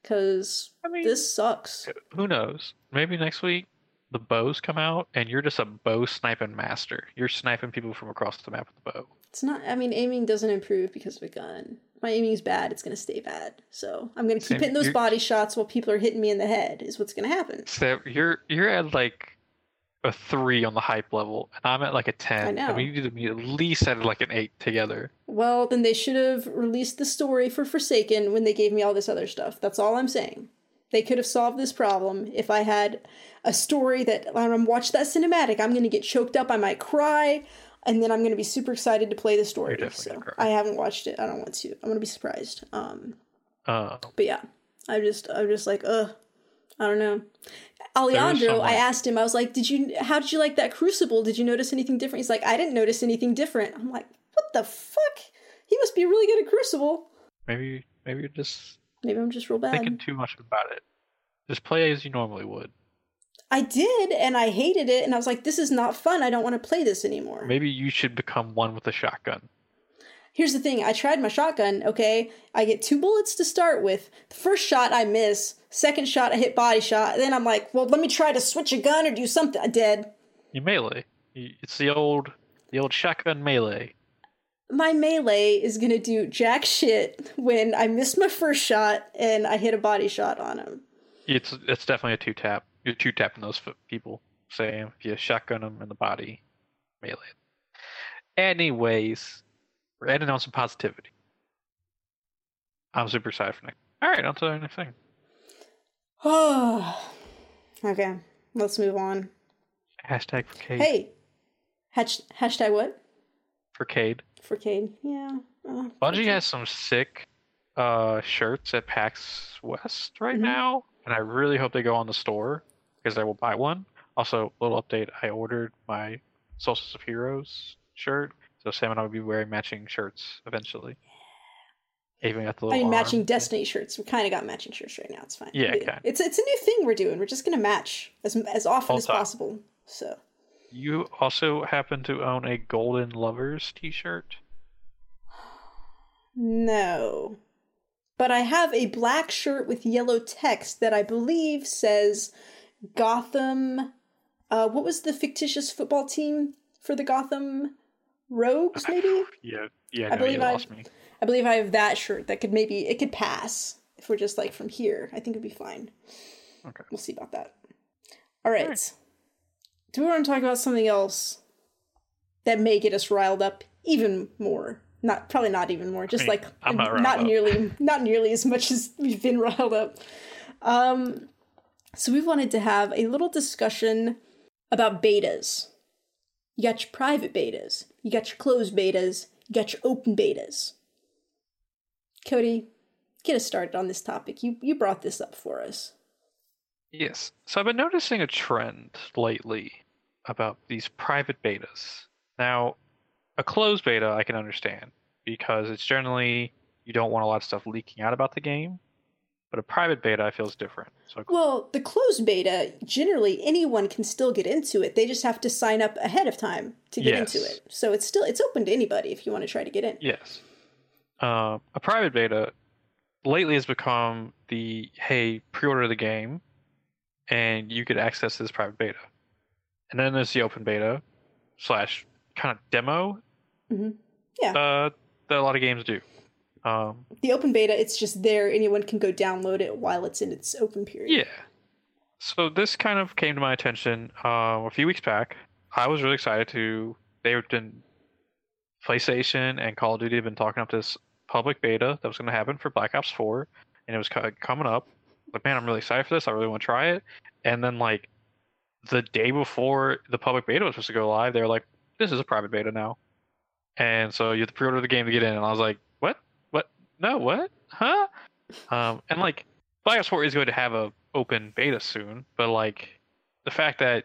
cuz I mean, this sucks. who knows? Maybe next week the bows come out and you're just a bow sniping master. You're sniping people from across the map with the bow. It's not I mean aiming doesn't improve because of a gun. My aiming is bad, it's going to stay bad. So, I'm going to keep hitting those body shots while people are hitting me in the head is what's going to happen. So you're you're at like a three on the hype level, and I'm at like a ten. I know. we need to be at least at like an eight together. Well, then they should have released the story for Forsaken when they gave me all this other stuff. That's all I'm saying. They could have solved this problem if I had a story that when I'm watch that cinematic, I'm going to get choked up, I might cry, and then I'm going to be super excited to play the story. So. I haven't watched it. I don't want to. I'm going to be surprised. Um, Uh, but yeah, I just I'm just like, ugh, I don't know. Alejandro, I asked him, I was like, did you how did you like that crucible? Did you notice anything different? He's like, I didn't notice anything different. I'm like, what the fuck? He must be really good at crucible. maybe maybe you're just Maybe I'm just real bad. thinking too much about it. Just play as you normally would. I did, and I hated it, and I was like, this is not fun. I don't want to play this anymore. Maybe you should become one with a shotgun. Here's the thing I tried my shotgun, okay? I get two bullets to start with. The first shot I miss, second shot I hit body shot. Then I'm like, well, let me try to switch a gun or do something. I dead. You melee. It's the old the old shotgun melee. My melee is gonna do jack shit when I miss my first shot and I hit a body shot on him. It's it's definitely a two tap. You're two tapping those people. Same. If you shotgun them in the body, melee. Anyways, we're ending on some positivity. I'm super excited for next. All right, on to the next thing. Oh, okay. Let's move on. Hashtag for Cayde. Hey, Hatch, hashtag what For Cayde. for Cayde? Yeah. uh, Bungie has some sick uh, shirts at PAX West right Mhm. now, and I really hope they go on the store because I will buy one. Also, little update: I ordered my Solstice of Heroes shirt, so Sam and I will be wearing matching shirts eventually. Even got the little I mean, matching arm. Destiny shirts. We kind of got matching shirts right now. It's fine. Yeah, We-. It's it's a new thing we're doing. We're just gonna match as as often All as time. possible. So You also happen to own a Golden Lovers T-shirt. *sighs* no, but I have a black shirt with yellow text that I believe says Gotham. Uh, what was the fictitious football team for the Gotham Rogues? Maybe Yeah, yeah, I no, believe I- I believe I have that shirt that could maybe it could pass if we're just like from here. I think it'd be fine. Okay. We'll see about that. All right. Alright. Do we want to talk about something else that may get us riled up even more? Not probably not even more. Just mean, like I'm not up. nearly not nearly as much as we've been *laughs* riled up. Um, so we wanted to have a little discussion about betas. You got your private betas, you got your closed betas, you got your open betas. Cody, get us started on this topic. You you brought this up for us. Yes. So I've been noticing a trend lately about these private betas. Now, a closed beta I can understand because it's generally you don't want a lot of stuff leaking out about the game. But a private beta I feel is different. So Well, the closed beta, generally anyone can still get into it. They just have to sign up ahead of time to get into Yes. it. So it's still it's open to anybody if you want to try to get in. Yes. Uh, a private beta lately has become the hey, pre-order the game, and you could access this private beta. And then there's the open beta slash kind of demo. Mm-hmm. Yeah. Uh, that a lot of games do. Um, The open beta, it's just there. Anyone can go download it while it's in its open period. yeah. So this kind of came to my attention uh, a few weeks back. I was really excited to. They've been PlayStation and Call of Duty have been talking up this public beta that was going to happen for Black Ops 4, and it was coming up. Like, man, I'm really excited for this. I really want to try it. And then, like, the day before the public beta was supposed to go live, they were like, "This is a private beta now," and so you have to pre-order the game to get in. And I was like, "What? What? No, what? Huh?" Um, and like, 4 is going to have a open beta soon, but like, the fact that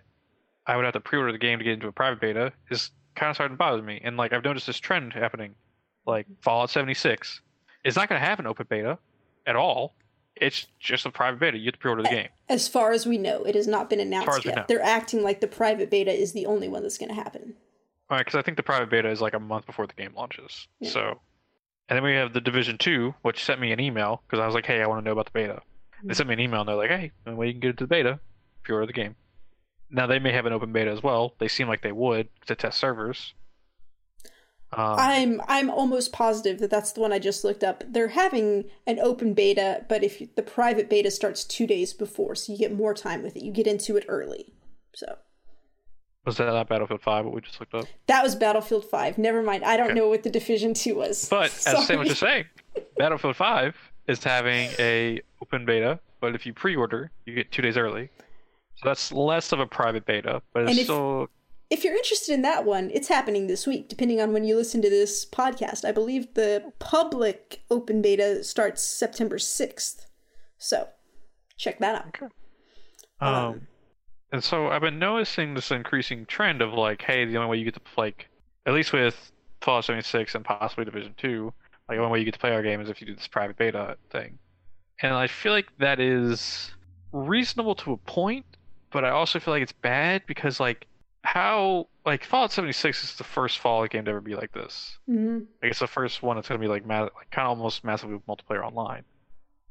I would have to pre-order the game to get into a private beta is kind of starting to bother me. And like, I've noticed this trend happening. Like Fallout 76 is not going to have an open beta at all. It's just a private beta. You have to pre-order the game. As far as we know, it has not been announced yet. They're acting like the private beta is the only one that's going to happen. All right, because I think the private beta is like a month before the game launches. Yeah. So, and then we have the Division Two, which sent me an email because I was like, "Hey, I want to know about the beta." They sent me an email and they're like, "Hey, the way you can get into the beta, if you order the game." Now they may have an open beta as well. They seem like they would to test servers. Um, I'm I'm almost positive that that's the one I just looked up. They're having an open beta, but if you, the private beta starts two days before, so you get more time with it. You get into it early. So was that not Battlefield Five? What we just looked up? that was Battlefield Five. Never mind. I don't Okay. know what the Division Two was. But as Sam was just saying, *laughs* Battlefield 5 is having a open beta, but if you pre-order, you get two days early. So that's less of a private beta, but it's if- still if you're interested in that one, it's happening this week, depending on when you listen to this podcast. I believe the public open beta starts September 6th. So check that out. Okay. um, and so I've been noticing this increasing trend of like, hey, the only way you get to like, at least with Fallout 76 and possibly Division 2, like the only way you get to play our game is if you do this private beta thing. And I feel like that is reasonable to a point, but I also feel like it's bad because like how like Fallout 76 is the first Fallout game to ever be like this. hmm Like it's the first one that's gonna be like, ma- like kind of almost massively multiplayer online.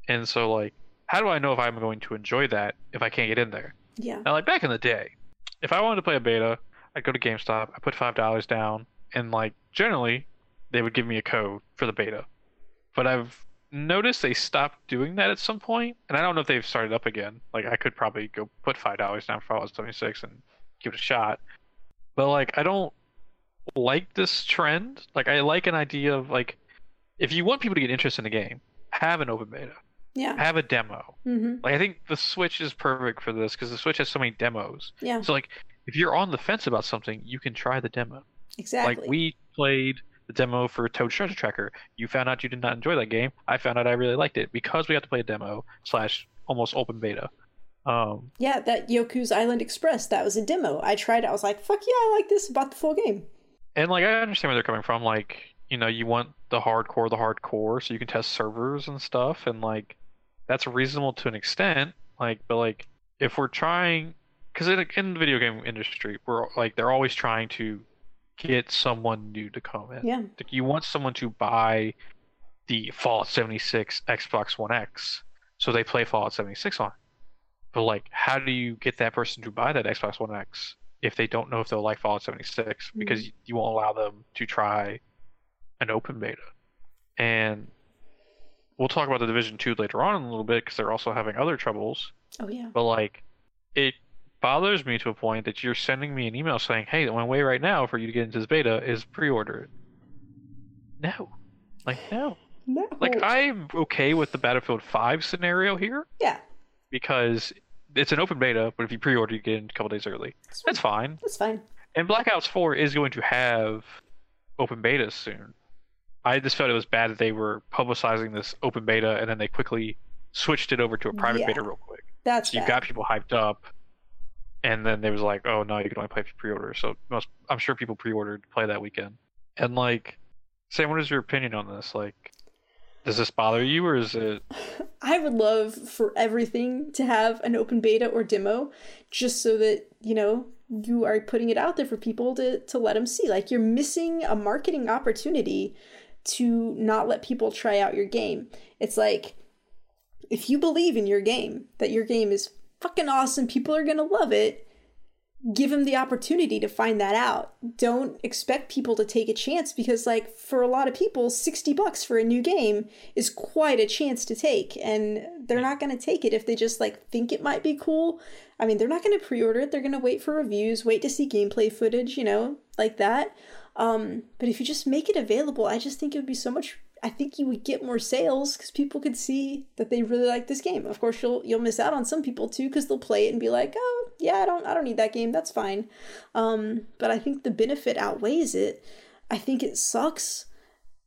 And so like, how do I know if I'm going to enjoy that if I can't get in there? Yeah. Now, like back in the day, if I wanted to play a beta, I'd go to GameStop, I put five dollars down, and like generally, they would give me a code for the beta. But I've noticed they stopped doing that at some point, and I don't know if they've started up again. Like I could probably go put five dollars down for Fallout 76 and give it a shot. But like I don't like this trend. Like I like an idea of like if you want people to get interested in the game, have an open beta, Yeah. have a demo. hmm Like I think the Switch is perfect for this because the Switch has so many demos. Yeah. So like if you're on the fence about something, you can try the demo. Exactly. Like we played the demo for Toad Treasure Tracker. You found out you did not enjoy that game. I found out I really liked it because we got to play a demo slash almost open beta. Um, yeah, that Yoku's Island Express, that was a demo. I tried it. I was like, fuck yeah, I like this. Bought the full game. and like I understand where they're coming from. Like you know, you want the hardcore, the hardcore, so you can test servers and stuff, and like that's reasonable to an extent. Like, but like if we're trying, because in, in the video game industry, we're like they're always trying to get someone new to come in. Yeah. Like you want someone to buy the Fallout 76 Xbox One X, so they play Fallout 76 on. it. But like, how do you get that person to buy that Xbox One X if they don't know if they'll like Fallout 76? Because you- you won't allow them to try an open beta. And we'll talk about the Division 2 later on in a little bit because they're also having other troubles. Oh, yeah. But like, it bothers me to a point that you're sending me an email saying, "Hey, the only way right now for you to get into this beta is pre-order it." No, like no. No. Like I'm okay with the Battlefield 5 scenario here Yeah. because it's an open beta, but if you pre-order, you get in a couple days early. That's That's fine. That's fine. And Black Ops 4 is going to have open betas soon. I just felt it was bad that they were publicizing this open beta and then they quickly switched it over to a private Yeah. beta real quick. That's So you got people hyped up, and then they was like, "Oh no, you can only play if you pre-order." So most, I'm sure people pre-ordered to play that weekend. And like, Sam, what is your opinion on this? Like, does this bother you, or is it? *sighs* I would love for everything to have an open beta or demo, just so that you know you are putting it out there for people to to let them see. Like you're missing a marketing opportunity to not let people try out your game. It's like if you believe in your game that your game is fucking awesome, people are gonna love it. Give them the opportunity to find that out. Don't expect people to take a chance because, like, for a lot of people, 60 bucks for a new game is quite a chance to take. And they're not going to take it if they just, like, think it might be cool. I mean, they're not going to pre order it. They're going to wait for reviews, wait to see gameplay footage, you know, like that. Um, but if you just make it available, I just think it would be so much. I think you would get more sales because people could see that they really like this game. Of course, you'll you'll miss out on some people too because they'll play it and be like, "Oh, yeah, I don't I don't need that game. That's fine." Um, but I think the benefit outweighs it. I think it sucks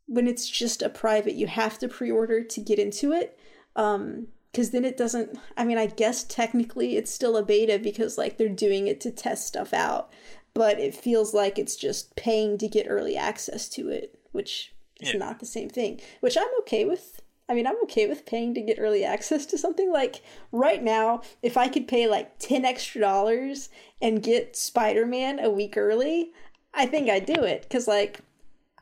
when it's just a private. You have to pre-order to get into it. Um, because then it doesn't. I mean, I guess technically it's still a beta because like they're doing it to test stuff out, but it feels like it's just paying to get early access to it, which is Yeah. not the same thing. Which I'm okay with I mean, I'm okay with paying to get early access to something. Like right now, if I could pay like 10 extra dollars and get Spider Man a week early, I think I'd do it. Because, like,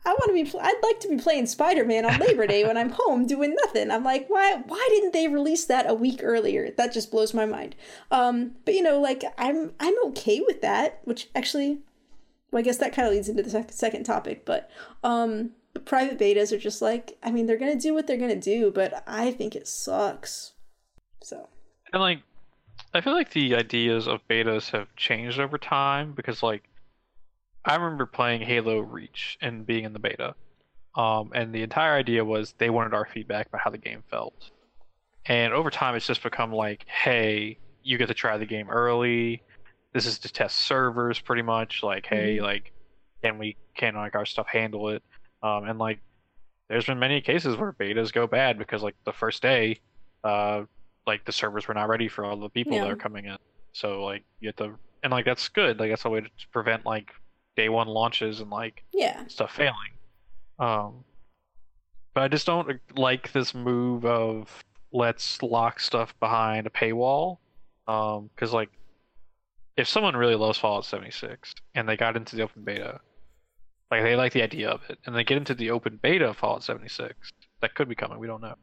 I want to be, I'd like to be playing Spider Man on Labor Day when I'm *laughs* home doing nothing. I'm like, why, why didn't they release that a week earlier? That just blows my mind. Um, but you know, like, I'm, I'm okay with that, which actually, well, I guess that kind of leads into the sec- second topic, but, um, but private betas are just like, I mean, they're gonna do what they're gonna do, but I think it sucks. So. And like, I feel like the ideas of betas have changed over time because like, I remember playing Halo Reach and being in the beta, um, and the entire idea was they wanted our feedback about how the game felt. And over time, it's just become like, hey, you get to try the game early. This is to test servers, pretty much. Like, hey, Mhm. like, can we can like our stuff handle it? Um, and like, there's been many cases where betas go bad because like the first day, uh, like the servers were not ready for all the people that are coming in. So like you have to, and like that's good. Like that's a way to prevent like day one launches and like Yeah. stuff failing. Um, but I just don't like this move of let's lock stuff behind a paywall. Um, because like if someone really loves Fallout 76 and they got into the open beta, like they like the idea of it, and they get into the open beta of Fallout 76, that could be coming. We don't know,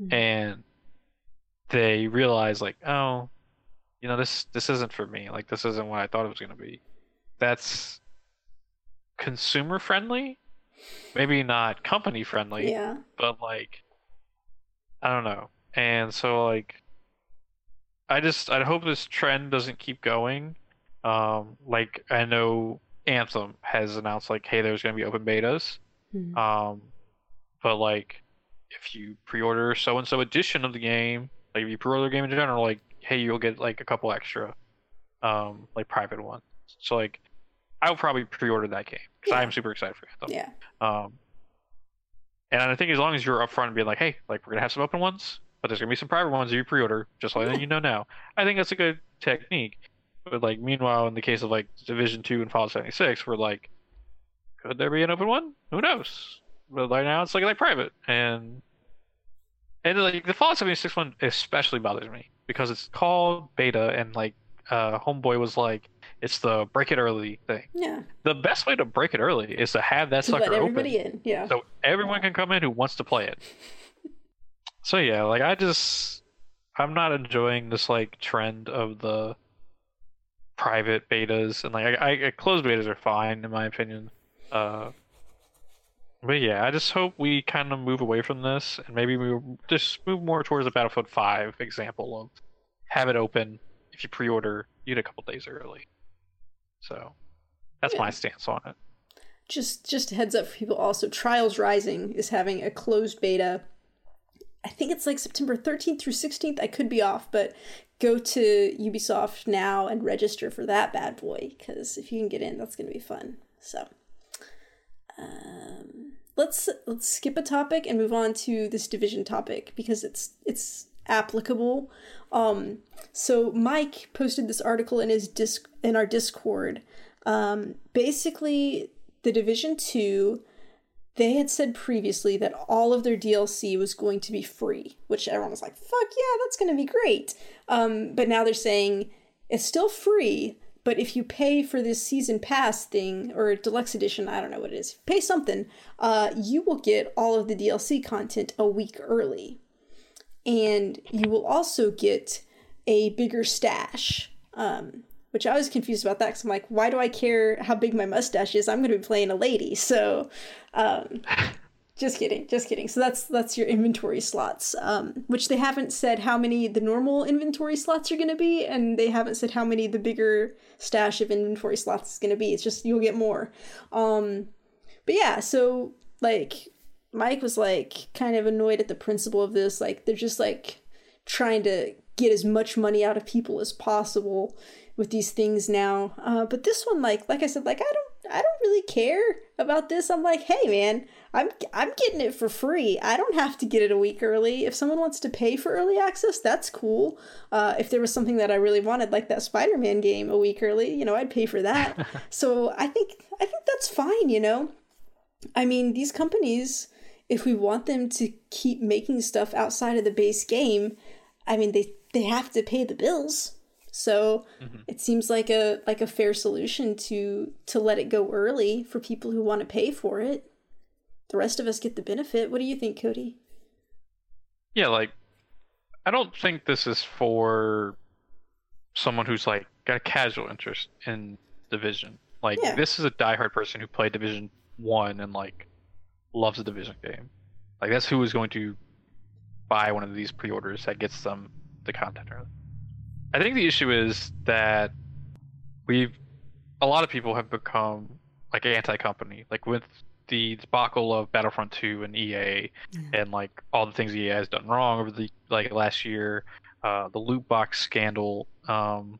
Mhm. and they realize like, oh, you know, this this isn't for me. Like this isn't what I thought it was gonna be. That's consumer friendly, maybe not company friendly, Yeah. but like I don't know. And so like I just I hope this trend doesn't keep going. Um like I know Anthem has announced like hey there's going to be open betas. Mhm. Um but like if you pre-order so and so edition of the game, like if you pre-order the game in general like hey you'll get like a couple extra um like private ones. So like I will probably pre-order that game cuz Yeah. I am super excited for Anthem. Yeah. Um, and I think as long as you're upfront and being like, hey, like we're gonna have some open ones, but there's gonna be some private ones you pre-order, just letting Yeah. you know now. I think that's a good technique. But like, meanwhile, in the case of like Division Two and Fallout 76, we're like, could there be an open one? Who knows? But right now, it's like like private, and and like the Fallout 76 one especially bothers me because it's called beta, and like uh, Homeboy was like, it's the break it early thing. Yeah. The best way to break it early is to have that To sucker let open everybody in. Yeah. so everyone can come in who wants to play it. *laughs* So yeah, like I just I'm not enjoying this like trend of the private betas and like I, I closed betas are fine in my opinion. Uh but yeah, I just hope we kind of move away from this and maybe we just move more towards the Battlefield 5 example of have it open if you pre-order, you get a couple days early. So that's Yeah. my stance on it. just just a heads up for people also trials rising is having a closed beta i think it's like september 13th through 16th i could be off but go to ubisoft now and register for that bad boy because if you can get in that's going to be fun so um, let's let's skip a topic and move on to this division topic because it's it's applicable um so mike posted this article in his disc in our discord um basically the division 2 they had said previously that all of their DLC was going to be free, which everyone was like, fuck yeah, that's going to be great. Um, but now they're saying it's still free, but if you pay for this season pass thing or deluxe edition, I don't know what it is, pay something, uh, you will get all of the DLC content a week early. And you will also get a bigger stash. Um, which I was confused about that because I'm like, why do I care how big my mustache is? I'm going to be playing a lady, so um, *laughs* just kidding, just kidding. So that's that's your inventory slots, um, which they haven't said how many the normal inventory slots are going to be, and they haven't said how many the bigger stash of inventory slots is going to be. It's just you'll get more. Um, but yeah, so like Mike was like kind of annoyed at the principle of this, like they're just like trying to get as much money out of people as possible with these things now. Uh, but this one, like, like I said, like I don't, I don't really care about this. I'm like, hey man, I'm, I'm getting it for free. I don't have to get it a week early. If someone wants to pay for early access, that's cool. Uh, if there was something that I really wanted, like that Spider-Man game, a week early, you know, I'd pay for that. *laughs* so I think, I think that's fine. You know, I mean, these companies if we want them to keep making stuff outside of the base game, I mean they they have to pay the bills. So mm-hmm. it seems like a like a fair solution to to let it go early for people who want to pay for it. The rest of us get the benefit. What do you think, Cody? Yeah, like I don't think this is for someone who's like got a casual interest in division. Like yeah. this is a diehard person who played Division One and like loves a division game. Like that's who is going to buy one of these pre-orders that gets them the content early. I think the issue is that we've a lot of people have become like anti-company, like with the debacle of Battlefront 2 and EA, and like all the things EA has done wrong over the like last year, uh, the loot box scandal. Um,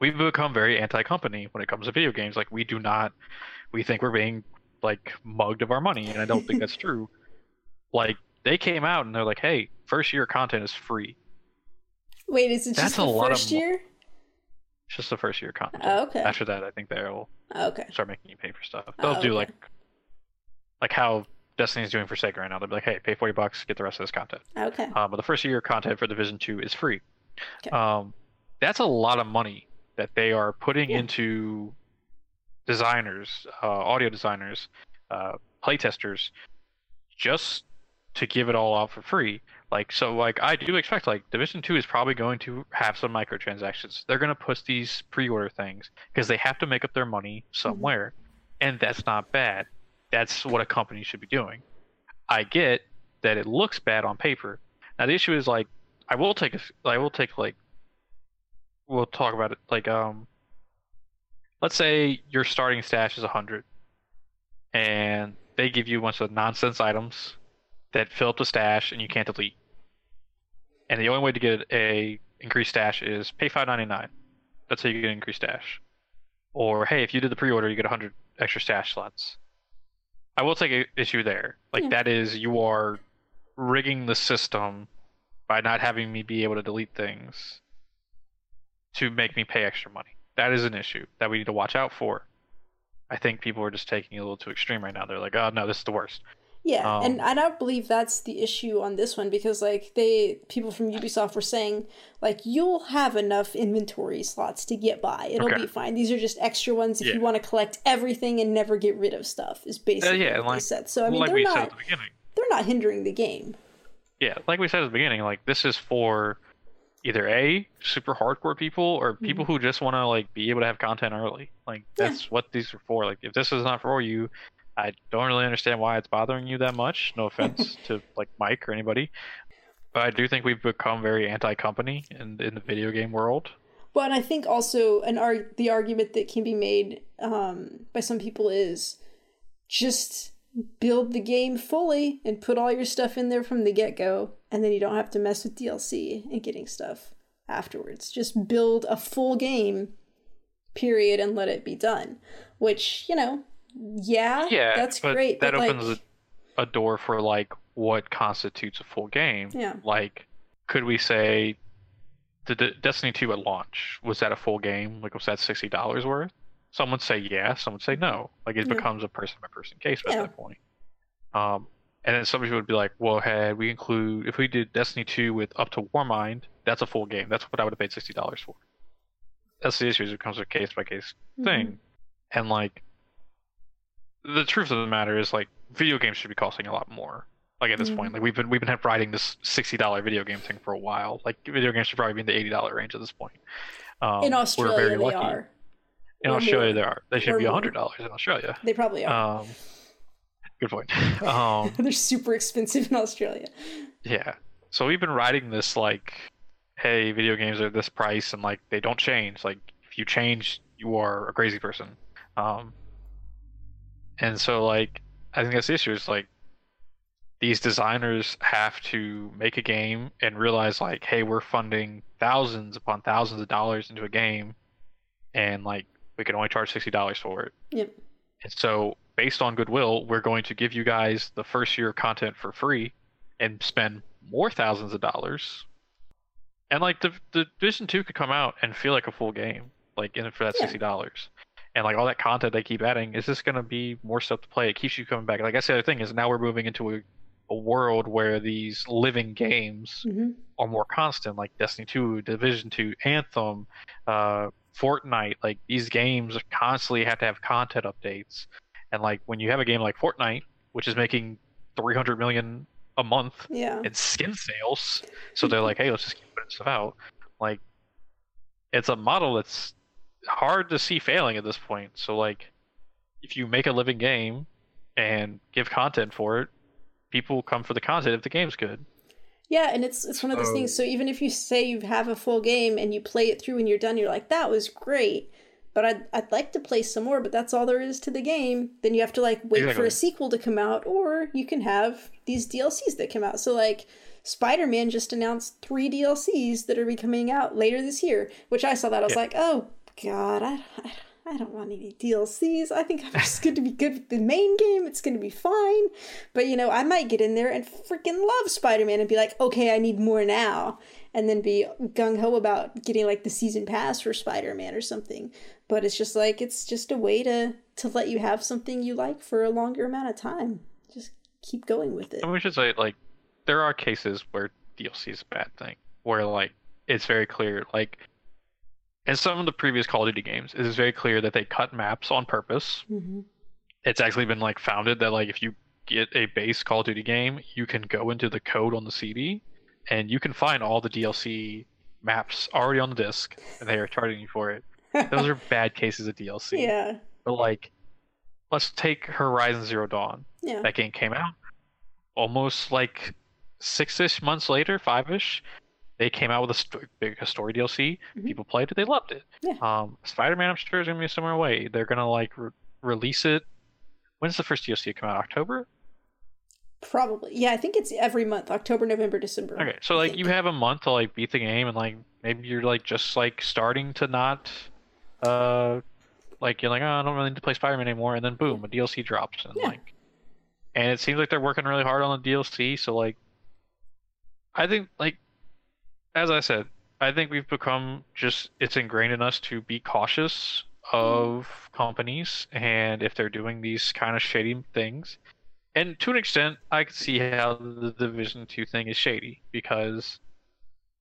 we've become very anti-company when it comes to video games. Like we do not, we think we're being like mugged of our money, and I don't think that's *laughs* true. Like they came out and they're like, "Hey, first year content is free." Wait, is it just That's the first year? It's just the first year content. Oh, okay. After that, I think they'll oh, okay. start making you pay for stuff. They'll oh, do okay. like like how Destiny's doing for Sega right now. They'll be like, "Hey, pay forty bucks, get the rest of this content." Okay. Um, but the first year content for Division Two is free. Okay. Um, that's a lot of money that they are putting yeah. into designers, uh, audio designers, uh, playtesters, just to give it all out for free. Like so, like I do expect like Division Two is probably going to have some microtransactions. They're going to push these pre-order things because they have to make up their money somewhere, mm-hmm. and that's not bad. That's what a company should be doing. I get that it looks bad on paper. Now the issue is like I will take a, I will take like we'll talk about it like um let's say your starting stash is 100 and they give you a bunch of nonsense items that fill up the stash and you can't delete and the only way to get a increased stash is pay five ninety nine. That's how you get an increased stash. Or hey, if you did the pre-order, you get hundred extra stash slots. I will take an issue there. Like yeah. that is you are rigging the system by not having me be able to delete things to make me pay extra money. That is an issue that we need to watch out for. I think people are just taking it a little too extreme right now. They're like, oh no, this is the worst. Yeah, um, and I don't believe that's the issue on this one because like they people from Ubisoft were saying like you'll have enough inventory slots to get by. It'll okay. be fine. These are just extra ones if yeah. you want to collect everything and never get rid of stuff. Is basically uh, yeah, what like, they said. So I mean, like they're not the they're not hindering the game. Yeah, like we said at the beginning, like this is for either a super hardcore people or people mm-hmm. who just want to like be able to have content early. Like that's yeah. what these are for. Like if this is not for you, I don't really understand why it's bothering you that much. No offense *laughs* to like Mike or anybody, but I do think we've become very anti-company in in the video game world. Well, and I think also an arg- the argument that can be made um, by some people is just build the game fully and put all your stuff in there from the get go, and then you don't have to mess with DLC and getting stuff afterwards. Just build a full game, period, and let it be done. Which you know yeah, yeah, that's great. That opens like... a, door for like what constitutes a full game. Yeah. Like, could we say the D- Destiny 2 at launch was that a full game? Like, was that sixty dollars worth? Some would say yeah. Some would say no. Like, it yeah. becomes a person by person case yeah. at that point. Um, and then somebody would be like, well, hey, we include if we did Destiny 2 with up to Warmind, that's a full game. That's what I would have paid sixty dollars for. That's the issue. Is it becomes a case by case thing, mm-hmm. and like the truth of the matter is like video games should be costing a lot more. Like at this mm point, like we've been we've been riding this sixty dollar video game thing for a while. Like video games should probably be in the eighty dollar range at this point. Um, in Australia, we're very lucky. are. In or Australia, more. they are. They should or be hundred dollars in Australia. They probably are. Um, good point. *laughs* Um, *laughs* They're super expensive in Australia. Yeah. So we've been riding this like, hey, video games are this price, and like they don't change. Like if you change, you are a crazy person. Um, and so like I think that's the issue is like these designers have to make a game and realize like, hey, we're funding thousands upon thousands of dollars into a game and like we can only charge sixty dollars for it. Yep. And so based on goodwill, we're going to give you guys the first year content for free and spend more thousands of dollars. And like the the Division Two could come out and feel like a full game, like in it for that sixty dollars and like all that content they keep adding is this going to be more stuff to play it keeps you coming back like i guess the other thing is now we're moving into a a world where these living games hmm are more constant, like Destiny 2, Division 2, Anthem, uh, Fortnite. Like these games constantly have to have content updates, and like when you have a game like Fortnite, which is making 300 million a month Yeah. in skin sales, so they're like, *laughs* hey, let's just keep putting stuff out. Like it's a model that's hard to see failing at this point. So like, if you make a living game and give content for it, people will come for the content if the game's good. Yeah, and it's it's one of those So- things. So even if you say you have a full game and you play it through and you're done, you're like, that was great, but I'd I'd like to play some more, but that's all there is to the game. Then you have to like wait for a sequel to come out, or you can have these DLCs that come out. So like Spider Man just announced three DLCs that are be coming out later this year, which I saw that I was Yeah. like, oh god, I, I I don't want any DLCs. I think I'm just going to be good with the main game. It's going to be fine. But you know, I might get in there and freaking love Spider Man and be like, okay, I need more now. And then be gung ho about getting like the season pass for Spider Man or something. But it's just like, it's just a way to, to let you have something you like for a longer amount of time. Just keep going with it. And we should say like there are cases where DLC is a bad thing, where like it's very clear. Like in some of the previous Call of Duty games, it is very clear that they cut maps on purpose. hmm It's actually been like founded that like if you get a base Call of Duty game, you can go into the code on the CD and you can find all the DLC maps already on the disc, and they are charging you for it. *laughs* Those are bad cases of DLC. yeah. But like, let's take Horizon Zero Dawn. Yeah. That game came out almost like six-ish months later, five-ish. They came out with a sto- big a story DLC. Mhm. People played it. They loved it. Yeah. Um, Spider-Man, I'm sure is gonna be a similar way. They're gonna like re- release it. When's the first DLC come out? October. Probably. Yeah, I think it's every month October, November, December. Okay, so I like think. you have a month to like beat the game, and like maybe you're like just like starting to not, uh, like you're like oh I don't really need to play Spider-Man anymore, and then boom, a DLC drops, and Yeah. like, and it seems like they're working really hard on the DLC. So like, I think like, as I said, I think we've become just it's ingrained in us to be cautious of companies, and if they're doing these kind of shady things. And to an extent, I could see how the Division Two thing is shady because,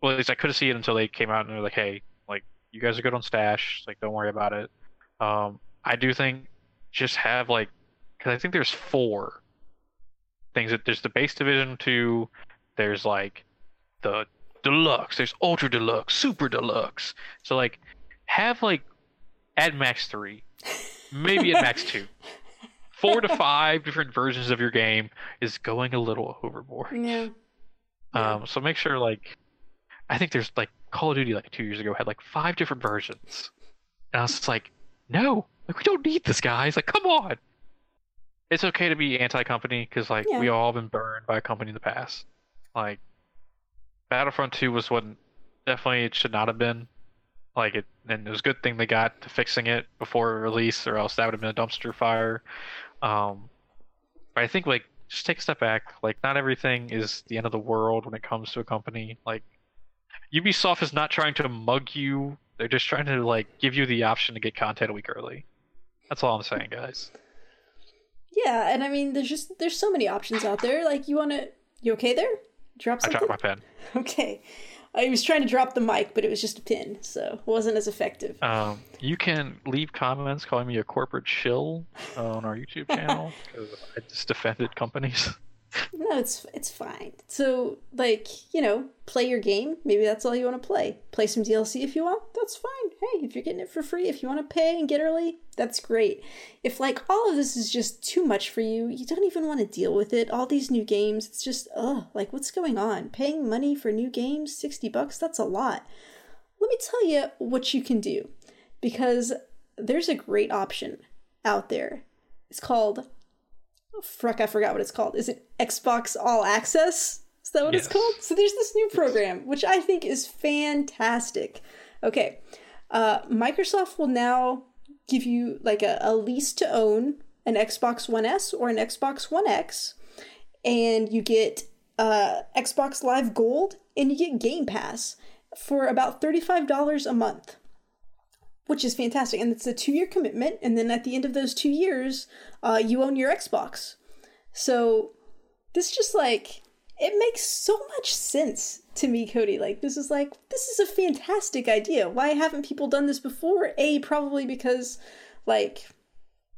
well, at least I couldn't see it until they came out and they're like, "Hey, like you guys are good on stash, like don't worry about it." Um, I do think just have like, because I think there's four things that there's the base Division Two, there's like the deluxe, there's ultra deluxe, super deluxe. So like, have like at max three, maybe at max two four to five different versions of your game is going a little overboard. Yeah. Yeah. Um, so make sure like, I think there's like Call of Duty like two years ago had like five different versions, and I was just like, no, like we don't need this, guys. Like, come on. It's okay to be anti-company because like we Yeah. all been burned by a company in the past. Like, Battlefront Two was what definitely it should not have been. Like it, and it was a good thing they got to fixing it before release, or else that would have been a dumpster fire. Um, but I think like just take a step back. Like not everything is the end of the world when it comes to a company. Like Ubisoft is not trying to mug you. They're just trying to like give you the option to get content a week early. That's all I'm saying, guys. Yeah, and I mean, there's just there's so many options out there. Like, you want to, you okay there? Drop I dropped my pen. *laughs* Okay, I was trying to drop the mic, but it was just a pin, so it wasn't as effective. Um, you can leave comments calling me a corporate shill uh, on our YouTube channel *laughs* because I just defended companies. No, it's it's fine. So, like, you know, play your game. Maybe that's all you want to play. Play some DLC if you want. That's fine. Hey, if you're getting it for free, if you want to pay and get early, that's great. If like all of this is just too much for you, you don't even want to deal with it. All these new games, it's just ugh, like what's going on? Paying money for new games, 60 bucks, that's a lot. Let me tell you what you can do because there's a great option out there. It's called oh, Fruck, I forgot what it's called. Is it Xbox All Access? Is that what it's called? So there's this new program, which I think is fantastic. Okay. Uh, Microsoft will now give you like a, a lease to own an Xbox One S or an Xbox One X, and you get uh, Xbox Live Gold and you get Game Pass for about $35 a month, which is fantastic. And it's a two year commitment. And then at the end of those two years, uh, you own your Xbox. So this just like it makes so much sense to me, Cody. Like this is like this is a fantastic idea. Why haven't people done this before? A probably because like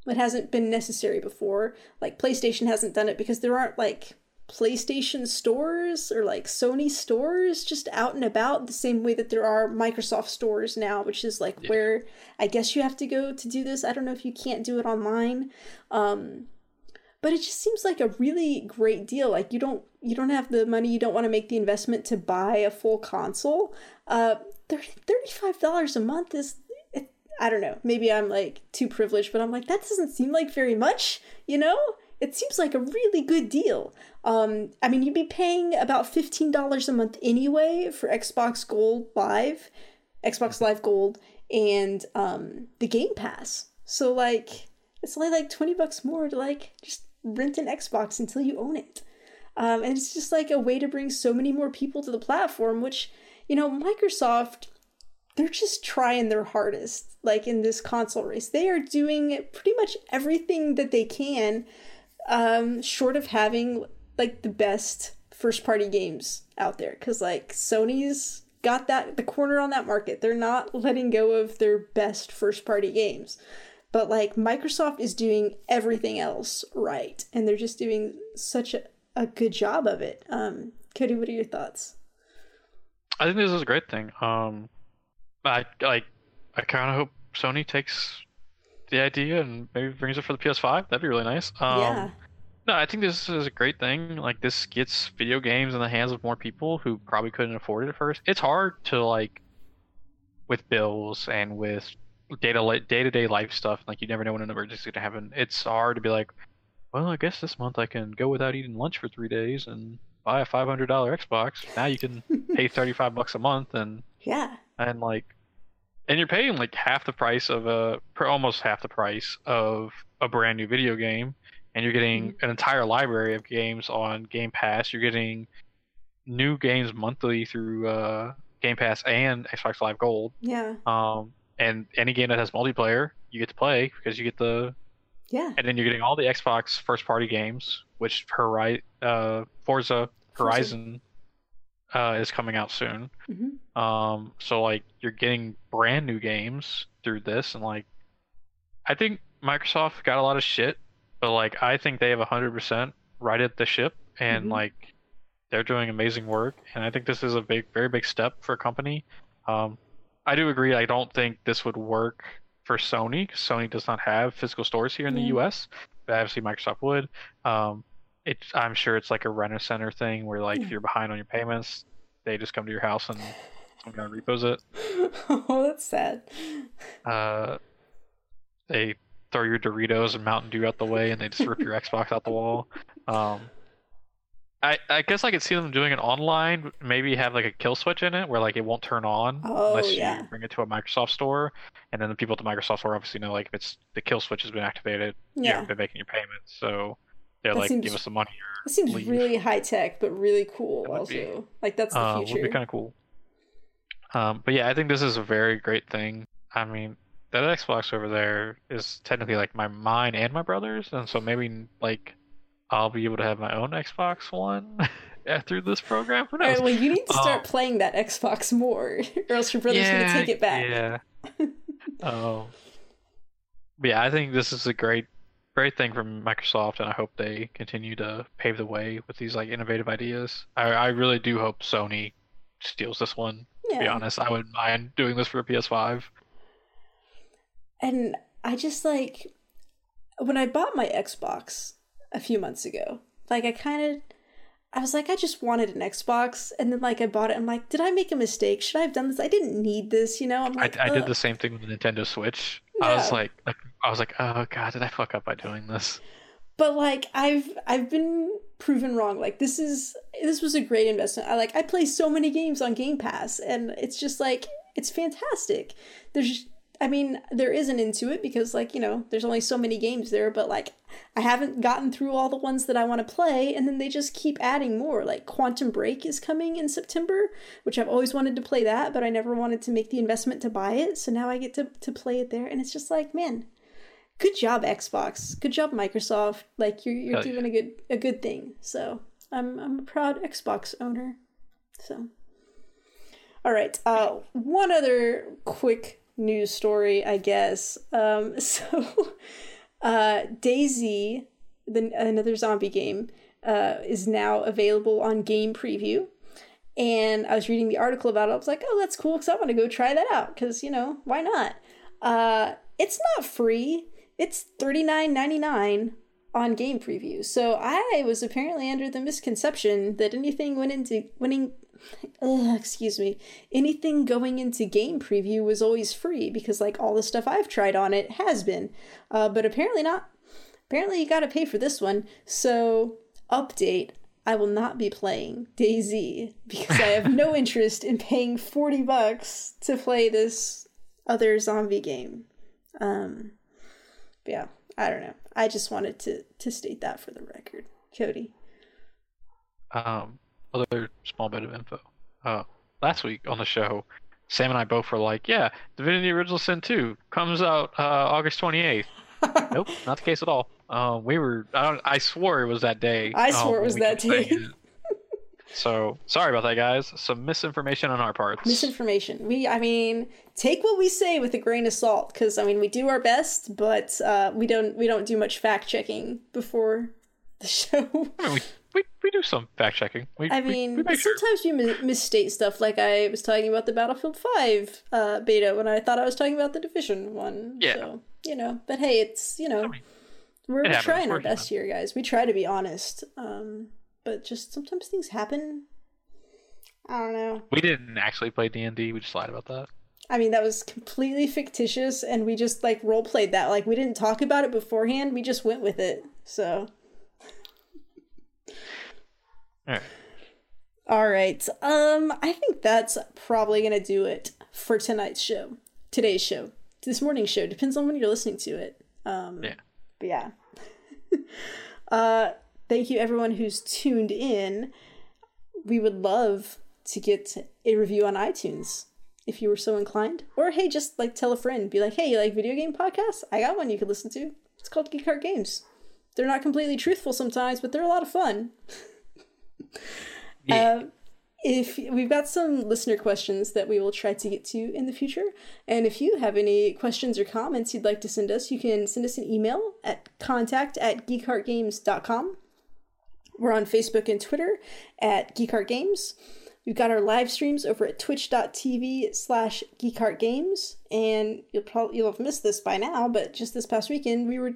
it hasn't been necessary before. Like PlayStation hasn't done it because there aren't like PlayStation stores or like Sony stores just out and about the same way that there are Microsoft stores now, which is like yeah. where I guess you have to go to do this. I don't know if you can't do it online. Um but it just seems like a really great deal. Like you don't you don't have the money, you don't want to make the investment to buy a full console. Uh $35 a month is I don't know. Maybe I'm like too privileged, but I'm like that doesn't seem like very much, you know? It seems like a really good deal. Um, I mean, you'd be paying about $15 a month anyway for Xbox Gold Live, Xbox Live Gold, and um, the Game Pass. So, like, it's only like 20 bucks more to, like, just rent an Xbox until you own it. Um, and it's just like a way to bring so many more people to the platform, which, you know, Microsoft, they're just trying their hardest, like in this console race. They are doing pretty much everything that they can um, short of having like the best first party games out there because like Sony's got that the corner on that market. They're not letting go of their best first party games. But like Microsoft is doing everything else right and they're just doing such a, a good job of it. Um Cody, what are your thoughts? I think this is a great thing. Um I like I kind of hope Sony takes the idea and maybe brings it for the PS5. That'd be really nice. Um, yeah. No, I think this is a great thing. Like this gets video games in the hands of more people who probably couldn't afford it at first. It's hard to like with bills and with data day to day life stuff. Like you never know when an emergency is gonna happen. It's hard to be like, well, I guess this month I can go without eating lunch for three days and buy a five hundred dollar Xbox. Now you can *laughs* pay thirty five bucks a month and yeah, and like, and you're paying like half the price of a, almost half the price of a brand new video game and you're getting mm-hmm. an entire library of games on Game Pass. You're getting new games monthly through uh, Game Pass and Xbox Live Gold. Yeah. Um, and any game that has multiplayer, you get to play because you get the. Yeah. And then you're getting all the Xbox first-party games, which Hori- uh, Forza Horizon uh, is coming out soon. Mm-hmm. Um, so like you're getting brand new games through this, and like, I think Microsoft got a lot of shit but like I think they have hundred percent righted the ship, and mm-hmm. like they're doing amazing work. And I think this is a big, very big step for a company. Um, I do agree. I don't think this would work for Sony because Sony does not have physical stores here in the U.S. But obviously Microsoft would. Um, it's I'm sure it's like a rent a center thing where like yeah. if you're behind on your payments, they just come to your house and I'm gonna repose it. *laughs* oh, that's sad. Uh, they throw your Doritos and Mountain Dew out the way, and they just rip your Xbox out the wall. Um, I I guess I could see them doing it online. Maybe have like a kill switch in it where like it won't turn on oh, unless yeah. you bring it to a Microsoft store, and then the people at the Microsoft store obviously know like if it's the kill switch has been activated, yeah. you haven't been making your payments, so they're that like seems, give us the money or. It seems leave. really high tech, but really cool. Also, be. like that's the uh, future. Would be kind of cool. Um, but yeah, I think this is a very great thing. I mean, that Xbox over there is technically like my mine and my brother's, and so maybe like I'll be able to have my own Xbox One *laughs* through this program. Who knows? Right, well, you need to start um, playing that Xbox more, *laughs* or else your brother's yeah, gonna take it back. Yeah. *laughs* Oh. yeah, I think this is a great, great thing from Microsoft, and I hope they continue to pave the way with these like innovative ideas. I, I really do hope Sony steals this one. Yeah. To be honest, I wouldn't mind doing this for a PS5. And I just like when I bought my Xbox a few months ago, like I kind of I was like, I just wanted an Xbox, and then like I bought it. I'm like, did I make a mistake? Should I have done this? I didn't need this, you know. I'm like, I, I did the same thing with the Nintendo Switch. Yeah. I was like, like, I was like, oh god, did I fuck up by doing this? But like, I've I've been proven wrong. Like this is this was a great investment. I like I play so many games on Game Pass, and it's just like it's fantastic. There's I mean, there is an into it because, like, you know, there's only so many games there, but like, I haven't gotten through all the ones that I want to play, and then they just keep adding more. Like, Quantum Break is coming in September, which I've always wanted to play that, but I never wanted to make the investment to buy it, so now I get to, to play it there, and it's just like, man, good job Xbox. Good job Microsoft. Like you're you're Hell doing a good a good thing. So I'm I'm a proud Xbox owner. So all right. Uh, one other quick news story, I guess. Um, *laughs* so uh, DayZ, the another zombie game, uh, is now available on Game Preview. And I was reading the article about it. I was like, "Oh, that's cool!" Because I want to go try that out. Because you know, why not? Uh, it's not free. It's thirty nine ninety nine on Game Preview. So I was apparently under the misconception that anything went into winning. Uh, excuse me. Anything going into Game Preview was always free because like all the stuff I've tried on it has been, uh, but apparently not. Apparently you got to pay for this one. So update. I will not be playing DayZ because I have no *laughs* interest in paying 40 bucks to play this other zombie game. Um, yeah, I don't know. I just wanted to to state that for the record. Cody. Um, other small bit of info. Uh, last week on the show, Sam and I both were like, "Yeah, Divinity Original Sin 2 comes out uh, August 28th." *laughs* nope, not the case at all. Uh, we were. I, I swore it was that day. I swore um, it was that day. So sorry about that, guys. Some misinformation on our parts. Misinformation. We, I mean, take what we say with a grain of salt, because I mean, we do our best, but uh, we don't we don't do much fact checking before the show. *laughs* I mean, we, we, we do some fact checking. We, I we- mean, we, make sure. sometimes you misstate stuff. Like I was talking about the Battlefield Five uh, beta when I thought I was talking about the Division one. Yeah. So you know, but hey, it's you know, I mean, we're, we're trying our best here, guys. We try to be honest. Um, but just sometimes things happen. I don't know. We didn't actually play D and D. We just lied about that. I mean, that was completely fictitious, and we just like role played that. Like we didn't talk about it beforehand. We just went with it. So. All right. All right. Um, I think that's probably gonna do it for tonight's show. Today's show. This morning's show. Depends on when you're listening to it. Um Yeah. but yeah. *laughs* uh thank you everyone who's tuned in. We would love to get a review on iTunes if you were so inclined. Or hey, just like tell a friend. Be like, hey, you like video game podcasts? I got one you could listen to. It's called Geek Heart Games. They're not completely truthful sometimes, but they're a lot of fun. *laughs* Yeah. Um, if we've got some listener questions that we will try to get to in the future, and if you have any questions or comments you'd like to send us, you can send us an email at contact at geekheartgames.com. We're on Facebook and Twitter at geekheartgames. We've got our live streams over at twitch.tv slash geekheartgames, and you'll probably you'll have missed this by now, but just this past weekend we were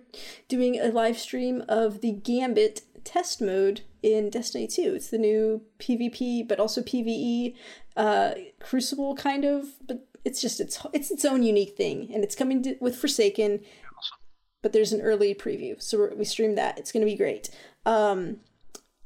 doing a live stream of the Gambit test mode in Destiny 2. It's the new PvP but also PvE uh, Crucible kind of, but it's just its it's its own unique thing, and it's coming to, with Forsaken. But there's an early preview, so we're, we streamed that. It's going to be great. Um,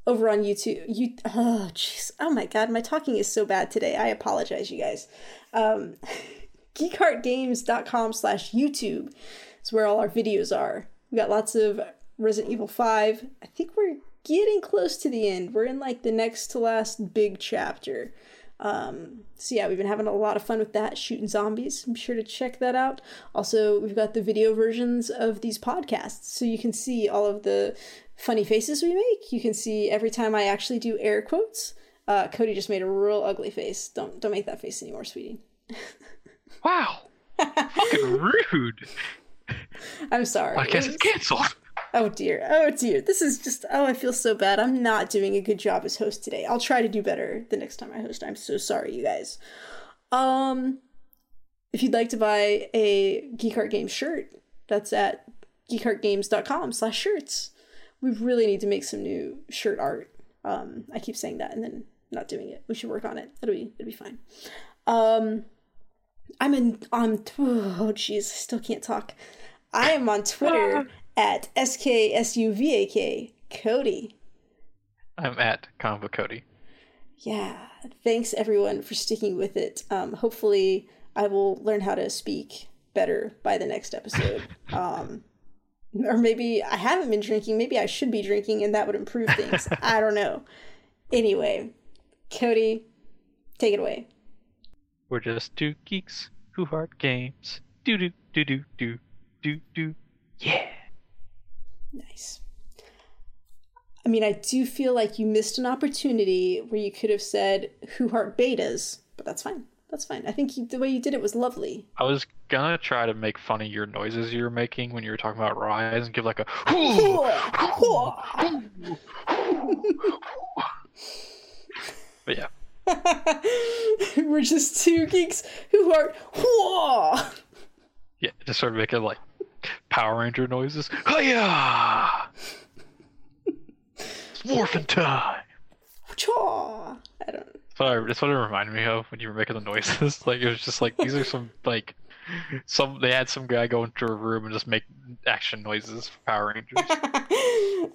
over on YouTube. You oh jeez. Oh my god, my talking is so bad today. I apologize, you guys. Um *laughs* geekheartgames.com slash YouTube is where all our videos are. We got lots of Resident Evil 5. I think we're getting close to the end. We're in like the next to last big chapter. Um, so yeah, we've been having a lot of fun with that, shooting zombies. Be sure to check that out. Also, we've got the video versions of these podcasts, so you can see all of the funny faces we make. You can see every time I actually do air quotes. Uh, Cody just made a real ugly face. Don't don't make that face anymore, sweetie. Wow. *laughs* Fucking rude. I'm sorry. Podcast It is canceled. Oh dear. Oh dear. This is just oh I feel so bad. I'm not doing a good job as host today. I'll try to do better the next time I host. I'm so sorry, you guys. Um if you'd like to buy a Geek Heart Games shirt, that's at geekheartgames.com slash shirts. We really need to make some new shirt art. Um I keep saying that and then not doing it. We should work on it. It'll be it'll be fine. Um I'm in on oh jeez, I still can't talk. I am on Twitter *laughs* at SKSUVAK Cody. I'm at Convo Cody. Yeah, thanks everyone for sticking with it. Um, hopefully, I will learn how to speak better by the next episode. *laughs* Um, or maybe I haven't been drinking. Maybe I should be drinking, and that would improve things. *laughs* I don't know. Anyway, Cody, take it away. We're just two geeks who heart games. Do do do do do do do. Yeah. Nice. I mean, I do feel like you missed an opportunity where you could have said who heart betas, but that's fine. That's fine. I think you, the way you did it was lovely. I was gonna try to make fun of your noises you were making when you were talking about Ryse and give like a. *laughs* *laughs* but yeah. *laughs* We're just two geeks who are. Yeah, just start making like Power Ranger noises. Hiya! it's morphin' time. Chaw. I don't. That's what, I, that's what it reminded me of when you were making the noises. *laughs* Like it was just like these are some like some they had some guy go into a room and just make action noises for Power Rangers. *laughs*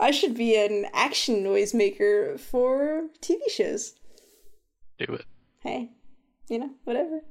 I should be an action noise maker for TV shows. Do it. Hey, you know, whatever.